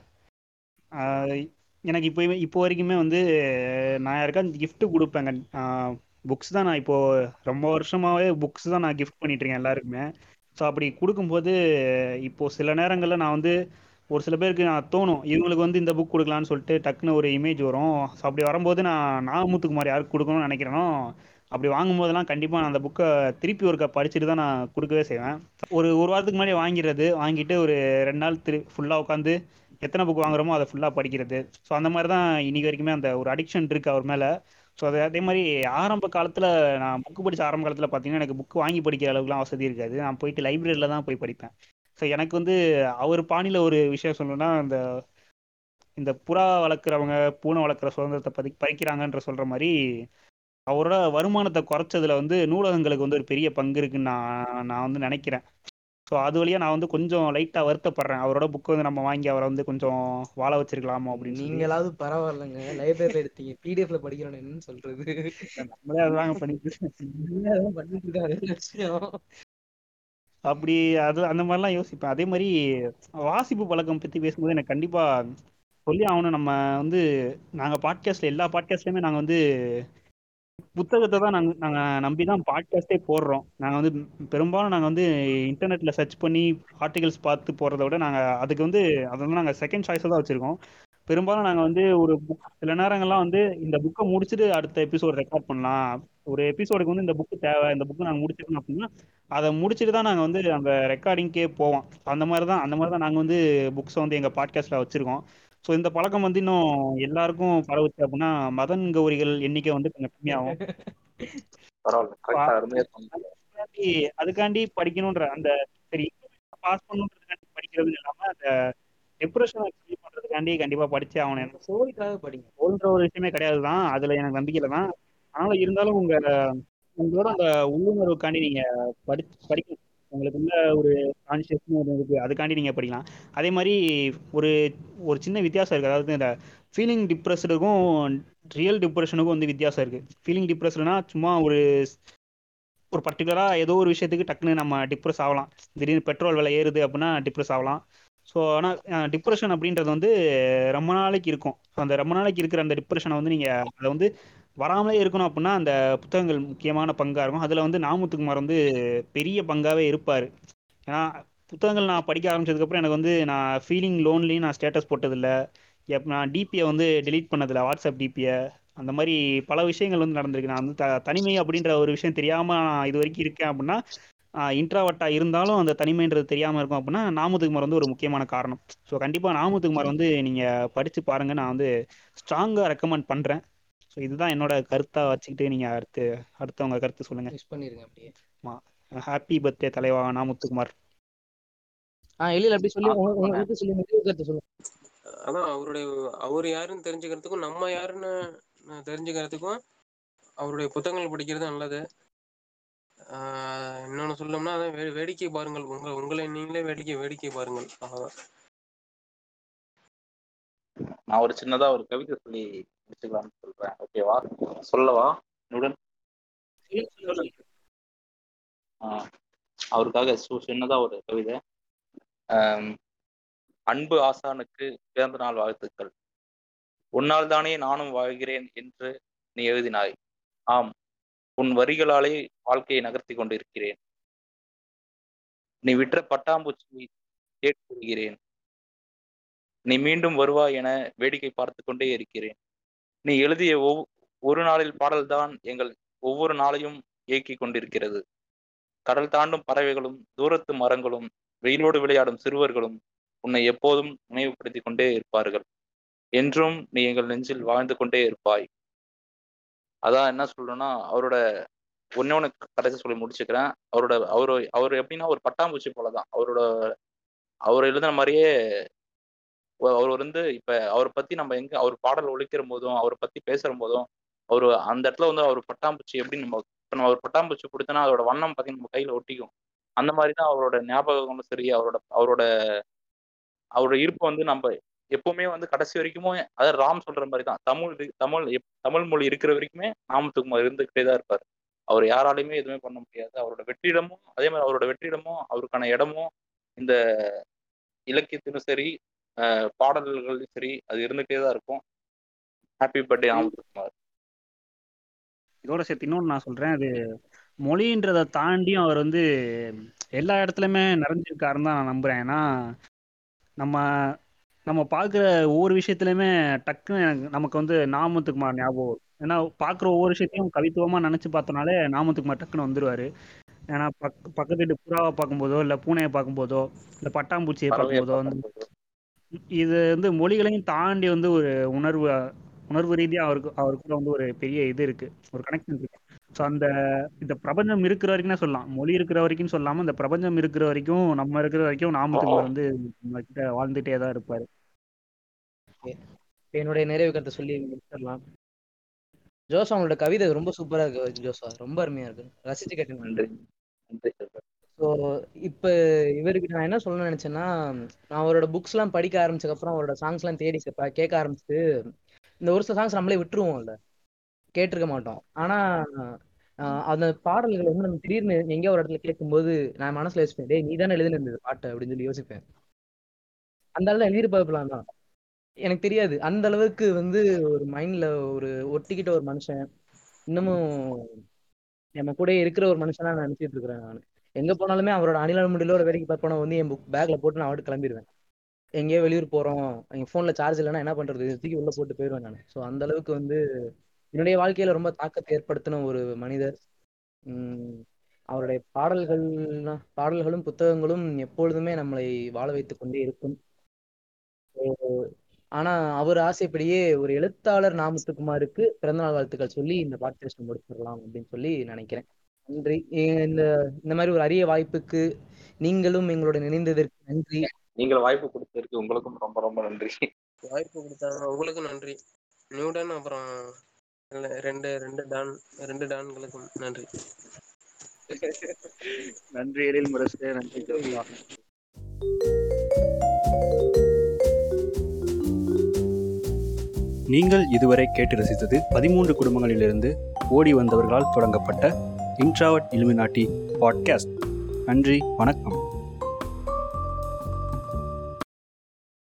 ஆஹ் எனக்கு இப்போ இப்போ வரைக்குமே வந்து நான் யாருக்காவது gift கொடுப்பேங்க. புக்ஸ் தான் நான் இப்போ ரொம்ப வருஷமாவே புக்ஸ் தான் நான் கிஃப்ட் பண்ணிட்டு இருக்கேன் எல்லாருக்குமே. ஸோ அப்படி கொடுக்கும்போது இப்போ சில நேரங்களில் நான் வந்து ஒரு சில பேருக்கு நான் தோணும் இவங்களுக்கு வந்து இந்த புக் கொடுக்கலான்னு சொல்லிட்டு டக்குன்னு ஒரு இமேஜ் வரும். ஸோ அப்படி வரும்போது நான் நாமுத்துக்குமார் யாருக்கு கொடுக்கணும்னு நினைக்கிறேனோ அப்படி வாங்கும்போதெல்லாம் கண்டிப்பாக நான் அந்த புக்கை திருப்பி ஒருக்க படிச்சுட்டு தான் நான் கொடுக்கவே செய்வேன். ஒரு ஒரு வாரத்துக்கு முன்னாடி வாங்கிடுறது வாங்கிட்டு ஒரு ரெண்டு நாள் திரு ஃபுல்லாக உட்காந்து எத்தனை புக் வாங்குறோமோ அதை ஃபுல்லாக படிக்கிறது. ஸோ அந்த மாதிரி தான் இன்னைக்கு வரைக்குமே அந்த ஒரு அடிக்ஷன் இருக்குது அவர் மேலே. ஸோ அது அதே மாதிரி ஆரம்ப காலத்தில் நான் புக்கு படித்த ஆரம்ப காலத்தில் பார்த்தீங்கன்னா எனக்கு புக்கு வாங்கி படிக்கிற அளவுக்குலாம் வசதி இருக்காது. நான் போயிட்டு லைப்ரரியில் தான் போய் படிப்பேன். ஸோ எனக்கு வந்து அவர் பாணியில் ஒரு விஷயம் சொல்லணும்னா இந்த இந்த புறா வளர்க்குறவங்க பூனை வளர்க்குற சுதந்திரத்தை பதி பறிக்கிறாங்கன்ற சொல்கிற மாதிரி அவரோட வருமானத்தை குறைச்சதுல வந்து நூலகங்களுக்கு வந்து ஒரு பெரிய பங்கு இருக்குன்னு நான் நான் வந்து நினைக்கிறேன். ஸோ அது வழியாக நான் வந்து கொஞ்சம் லைட்டாக வருத்தப்படுறேன். அவரோட புக்கு வந்து நம்ம வாங்கி அவரை வந்து கொஞ்சம் வாழ வச்சிருக்கலாமோ அப்படின்னு நீங்களாவது பரவாயில்லைங்க. லைப்ரரியில எடுத்தீங்க. பிடிஎஃப்ல படிக்கிறோம் என்னன்னு சொல்றது. நம்மளே அதுதாங்க பண்ணிட்டு பண்ணிட்டு இருக்காரு. அப்படி அது அந்த மாதிரிலாம் யோசிப்பேன். அதே மாதிரி வாசிப்பு பழக்கம் பற்றி பேசும்போது எனக்கு கண்டிப்பாக சொல்லி ஆகணும். நம்ம வந்து நாங்கள் பாட்காஸ்ட்ல எல்லா பாட்காஸ்ட்லையுமே நாங்கள் வந்து புத்தகத்தை தான் நாங்கள் நாங்கள் நம்பி தான் பாட்காஸ்டே போடுறோம். நாங்கள் வந்து பெரும்பாலும் நாங்கள் வந்து இன்டர்நெட்டில் சர்ச் பண்ணி ஆர்டிகல்ஸ் பார்த்து போடுறத விட நாங்கள் அதுக்கு வந்து அதை வந்து நாங்கள் செகண்ட் சாய்ஸாக தான் வச்சுருக்கோம். பெரும்பாலும் நாங்கள் வந்து ஒரு புக் சில நேரங்கள்லாம் வந்து இந்த புக்கை முடிச்சுட்டு அடுத்த எபிசோட் ரெக்கார்ட் பண்ணலாம். ஒரு எபிசோடுக்கு வந்து இந்த புக்கு தேவை இந்த புக்கு நாங்கள் முடிச்சிருக்கோம் அப்படின்னா அதை முடிச்சுட்டு தான் நாங்கள் வந்து அந்த ரெக்கார்டிங்க்கே போவோம். அந்த மாதிரி தான் அந்த மாதிரி தான் நாங்கள் வந்து புக்ஸை வந்து எங்கள் பாட்காஸ்ட்டில் வச்சுருக்கோம். ஸோ இந்த பழக்கம் வந்து இன்னும் எல்லாருக்கும் பரவுச்சு அப்படின்னா மதன் கௌரிகள் எண்ணிக்கை வந்து கொஞ்சம் கம்மியாகும். அதுக்காண்டி படிக்கணுன்ற அந்த சரி பாஸ் பண்ணுன்றதுக்காண்டி படிக்கிறது இல்லாம அந்த டிப்ரெஷனை ஃபீல் பண்றதுக்காண்டி கண்டிப்பா படிச்சே ஆகணும். எனக்கு ஸ்டோரிக்காக படிங்க. தோல்ன்ற ஒரு விஷயமே கிடையாது தான் அதுல எனக்கு நம்பிக்கையில தான் ஆனாலும் இருந்தாலும் உங்க உங்களோட அந்த உள்ளுணர்வுக்காண்டி நீங்க படி படிக்கணும். உங்களுக்குள்ள ஒரு கான்சியஸ்னு இருக்கு அதுக்காண்டி நீங்க படிக்கலாம். அதே மாதிரி ஒரு ஒரு சின்ன வித்தியாசம் இருக்கு. அதாவது இந்த ஃபீலிங் டிப்ரெஸ்டுக்கும் ரியல் டிப்ரெஷனுக்கும் வந்து வித்தியாசம் இருக்கு. ஃபீலிங் டிப்ரெஸ்டுனா சும்மா ஒரு ஒரு பர்டிகுலராக ஏதோ ஒரு விஷயத்துக்கு டக்குன்னு நம்ம டிப்ரெஸ் ஆகலாம். திடீர்னு பெட்ரோல் விலை ஏறுது அப்படின்னா டிப்ரெஸ் ஆகலாம். ஸோ ஆனால் டிப்ரெஷன் அப்படின்றது வந்து ரொம்ப நாளைக்கு இருக்கும். ஸோ அந்த ரொம்ப நாளைக்கு இருக்கிற அந்த டிப்ரெஷனை வந்து நீங்கள் அதை வந்து வராமலே இருக்கணும் அப்படின்னா அந்த புத்தகங்கள் முக்கியமான பங்காக இருக்கும். அதில் வந்து நாமுத்துக்குமார் வந்து பெரிய பங்காகவே இருப்பார். ஏன்னா புத்தகங்கள் நான் படிக்க ஆரம்பிச்சதுக்கப்புறம் எனக்கு வந்து நான் ஃபீலிங் லோன்லியும் நான் ஸ்டேட்டஸ் போட்டதில்லை. எப் நான் டிபியை வந்து டெலீட் பண்ணதில்லை. வாட்ஸ்அப் டிபியை அந்த மாதிரி பல விஷயங்கள் வந்து நடந்திருக்கு. நான் வந்து த தனிமை அப்படின்ற ஒரு விஷயம் தெரியாமல் நான் இது வரைக்கும் இருக்கேன் அப்படின்னா இன்ட்ராவட்டா இருந்தாலும் அந்த தனிமைன்றது தெரியாமல் இருக்கும் அப்படின்னா நாமத்துக்குமார் வந்து ஒரு முக்கியமான காரணம். ஸோ கண்டிப்பாக நாமத்துக்குமார் வந்து நீங்கள் படித்து பாருங்கள் நான் வந்து ஸ்ட்ராங்காக ரெக்கமெண்ட் பண்ணுறேன் ஸோ இதுதான் என்னோட கருத்தாக வச்சுக்கிட்டு நீங்கள் அடுத்து அடுத்தவங்க கருத்து சொல்லுங்கள் மிஸ் பண்ணிருங்க அப்படியே. ஹாப்பி பர்த்டே தலைவா நாமுத்துக்குமார். ஆ எழில் அப்படி சொல்லி உங்க உங்க கருத்து சொல்லி முடிவு கருத்து சொல்லுங்க. அதான் அவருடைய அவர் யாருன்னு தெரிஞ்சுக்கிறதுக்கும் நம்ம யாருன்னு தெரிஞ்சுக்கிறதுக்கும் அவருடைய புத்தகங்கள் படிக்கிறது நல்லது. ஆஹ் இன்னொன்னு சொல்லணும்னா அதான் வே- வேடிக்கை பாருங்கள். உங்க உங்களை நீங்களே வேடிக்கை வேடிக்கை பாருங்கள். அவ்வளவுதான். நான் ஒரு சின்னதா ஒரு கவிதை சொல்லி முடிச்சுக்கலாம்னு சொல்றேன். ஓகேவா சொல்லவா? நுடன். ஆஹ் அவருக்காக சு- சின்னதா ஒரு கவிதை. அன்பு ஆசானுக்கு பிறந்த நாள் வாழ்த்துக்கள். உன்னால் தானே நானும் வாழ்கிறேன் என்று நீ எழுதினாய். ஆம். உன் வரிகளாலே வாழ்க்கையை நகர்த்தி கொண்டிருக்கிறேன். நீ விற்ற பட்டாம்பூச்சியை கேட்கிறேன் நீ மீண்டும் வருவாய் என வேடிக்கை பார்த்து கொண்டே இருக்கிறேன். நீ எழுதிய ஒவ் ஒரு நாளில் பாடல்தான் எங்கள் ஒவ்வொரு நாளையும் இயக்கிக் கொண்டிருக்கிறது. கடல் தாண்டும் பறவைகளும் தூரத்து மரங்களும் வெயிலோடு விளையாடும் சிறுவர்களும் உன்னை எப்போதும் நினைவுபடுத்திக் கொண்டே இருப்பார்கள். என்றும் நீ எங்கள் நெஞ்சில் வாழ்ந்து கொண்டே இருப்பாய். அதான் என்ன சொல்லணும்னா அவரோட ஒன்னொன்னு கடைசி சொல்லி முடிச்சுக்கிறேன். அவரோட அவரு அவர் எப்படின்னா ஒரு பட்டாம்பூச்சி போலதான். அவரோட அவர் எழுதின மாதிரியே அவர் வந்து இப்ப அவரை பத்தி நம்ம எங்க அவர் பாடல் ஒழிக்கிற போதும் அவரை பத்தி பேசுற போதும் அவர் அந்த இடத்துல வந்து அவர் பட்டாம்பூச்சி எப்படி நம்ம இப்ப நம்ம ஒரு பட்டாம்பூச்சி கொடுத்தோன்னா அதோட வண்ணம் பார்த்தீங்கன்னா நம்ம கையில ஒட்டிக்கும். அந்த மாதிரி தான் அவரோட ஞாபகங்களும் சரி அவரோட அவரோட அவரோட இருப்பு வந்து நம்ம எப்பவுமே வந்து கடைசி வரைக்குமே அதாவது ராம் சொல்ற மாதிரி தான் தமிழ் தமிழ் தமிழ் மொழி இருக்கிற வரைக்குமே நாமத்துக்குமார் இருந்துகிட்டே தான் இருப்பார். அவர் யாராலையுமே எதுவுமே பண்ண முடியாது. அவரோட வெற்றிடமும் அதே மாதிரி அவரோட வெற்றிடமும் அவருக்கான இடமும் இந்த இலக்கியத்திலும் சரி அஹ் பாடல்கள்லையும் சரி அது இருந்துகிட்டே தான் இருக்கும். ஹாப்பி பர்த்டே நாமத்துக்குமார் இதோட சேர்த்து இன்னொன்று நான் சொல்கிறேன் அது மொழின்றதை தாண்டியும் அவர் வந்து எல்லா இடத்துலையுமே நிறைஞ்சிருக்காருன்னு தான் நான் நம்புகிறேன் ஏன்னா நம்ம நம்ம பார்க்குற ஒவ்வொரு விஷயத்துலையுமே டக்குன்னு எனக்கு நமக்கு வந்து நாமத்துக்குமார் ஞாபகம். ஏன்னா பார்க்குற ஒவ்வொரு விஷயத்தையும் கவித்துவமாக நினச்சி பார்த்தோனாலே நாமத்துக்குமார் டக்குன்னு வந்துடுவார் ஏன்னா பக் பக்கத்து வீட்டு புறாவை பார்க்கும்போதோ இல்லை பூனையை பார்க்கும்போதோ இல்லை பட்டாம்பூச்சியை பார்க்கும்போதோ வந்து இது வந்து மொழிகளையும் தாண்டி வந்து ஒரு உணர்வு உணர்வு ரீதியாக அவருக்கு அவருக்குள்ள வந்து ஒரு பெரிய இது இருக்கு ஒரு கனெக்ஷன் இருக்கு. ஸோ அந்த இந்த பிரபஞ்சம் இருக்கிற வரைக்கும் சொல்லலாம். மொழி இருக்கிற வரைக்கும் சொல்லாம இந்த பிரபஞ்சம் இருக்கிற வரைக்கும் நம்ம இருக்கிற வரைக்கும் நாமக்கல் வந்து நம்ம கிட்ட வாழ்ந்துட்டே தான் இருப்பாரு. என்னுடைய நிறைவு கருத்தை சொல்லி முடிச்சிடலாம். ஜோசா உங்களோட கவிதை ரொம்ப சூப்பரா இருக்கு ஜோசா. ரொம்ப அருமையா இருக்கு. ரசிச்சு கேட்டேன் நன்றி. நன்றி ஸோ இப்போ இவருக்கு நான் என்ன சொல்லணும்னு நினைச்சேன்னா நான் அவரோட புக்ஸ்லாம் படிக்க ஆரம்பிச்சதுக்கப்புறம் அவரோட சாங்ஸ்லாம் தேடி கேட்ப- கேட்க ஆரம்பிச்சுட்டு இந்த ஒரு சில சாங்ஸ் நம்மளே விட்டுருவோம்ல. கேட்டிருக்க மாட்டோம். ஆனா அந்த பாடல்கள் வந்து நம்ம திடீர்னு எங்கேயோ ஒரு இடத்துல கேட்கும்போது நான் மனசுல யோசிப்பேன் டேய் நீ தானே எழுதின இந்த பாட்டு? அப்படின்னு சொல்லி யோசிப்பேன். அந்த அளவு எழுதியிருப்பாப்லாம் தான். எனக்கு தெரியாது. அந்த அளவுக்கு வந்து ஒரு மைண்ட்ல ஒரு ஒட்டிக்கிட்ட ஒரு மனுஷன். இன்னமும் நம்ம கூட இருக்கிற ஒரு மனுஷனா நான் நினைச்சிட்டு இருக்கிறேன் நான். எங்க போனாலுமே அவரோட அணிலால் முடியல ஒரு வேலைக்கு பார்ப்போம் வந்து என் புக் பேக்ல போட்டு நான் அவட்டு கிளம்பிடுவேன் எங்கேயோ வெளியூர் போறோம். எங்க போன்ல சார்ஜ் இல்லைன்னா என்ன பண்றது? தூக்கி உள்ள போட்டு போயிடுவேன் நான். ஸோ அந்த அளவுக்கு வந்து என்னுடைய வாழ்க்கையில ரொம்ப தாக்கத்தை ஏற்படுத்தின ஒரு மனிதர். உம் அவருடைய பாடல்கள் பாடல்களும் புத்தகங்களும் எப்பொழுதுமே நம்மளை வாழ வைத்துக் கொண்டே இருக்கும். ஆனா அவர் ஆசைப்படியே ஒரு எழுத்தாளர் நாமத்துக்குமாருக்கு பிறந்தநாள் வாழ்த்துக்கள் சொல்லி இந்த பாட்காஸ்ட் முடிச்சிடலாம் அப்படின்னு சொல்லி நினைக்கிறேன். நன்றி. இந்த இந்த மாதிரி ஒரு அரிய வாய்ப்புக்கு நீங்களும் எங்களுடன் இணைந்ததற்கு நன்றி. நீங்கள் வாய்ப்பு கொடுத்ததற்கு உங்களுக்கும் ரொம்ப ரொம்ப நன்றி. வாய்ப்பு கொடுத்தாங்க உங்களுக்கும் நன்றி. நியூடன் அப்புறம் ரெண்டு ரெண்டு டான் ரெண்டு டான்களுக்கும் நன்றி. நன்றி எழில் முரசு. நன்றி நீங்கள் இதுவரை கேட்டு ரசித்தது பதிமூன்று குடும்பங்களிலிருந்து ஓடி வந்தவர்களால் தொடங்கப்பட்ட இன்ட்ராவட் இலுமினாட்டி பாட்காஸ்ட். நன்றி வணக்கம்.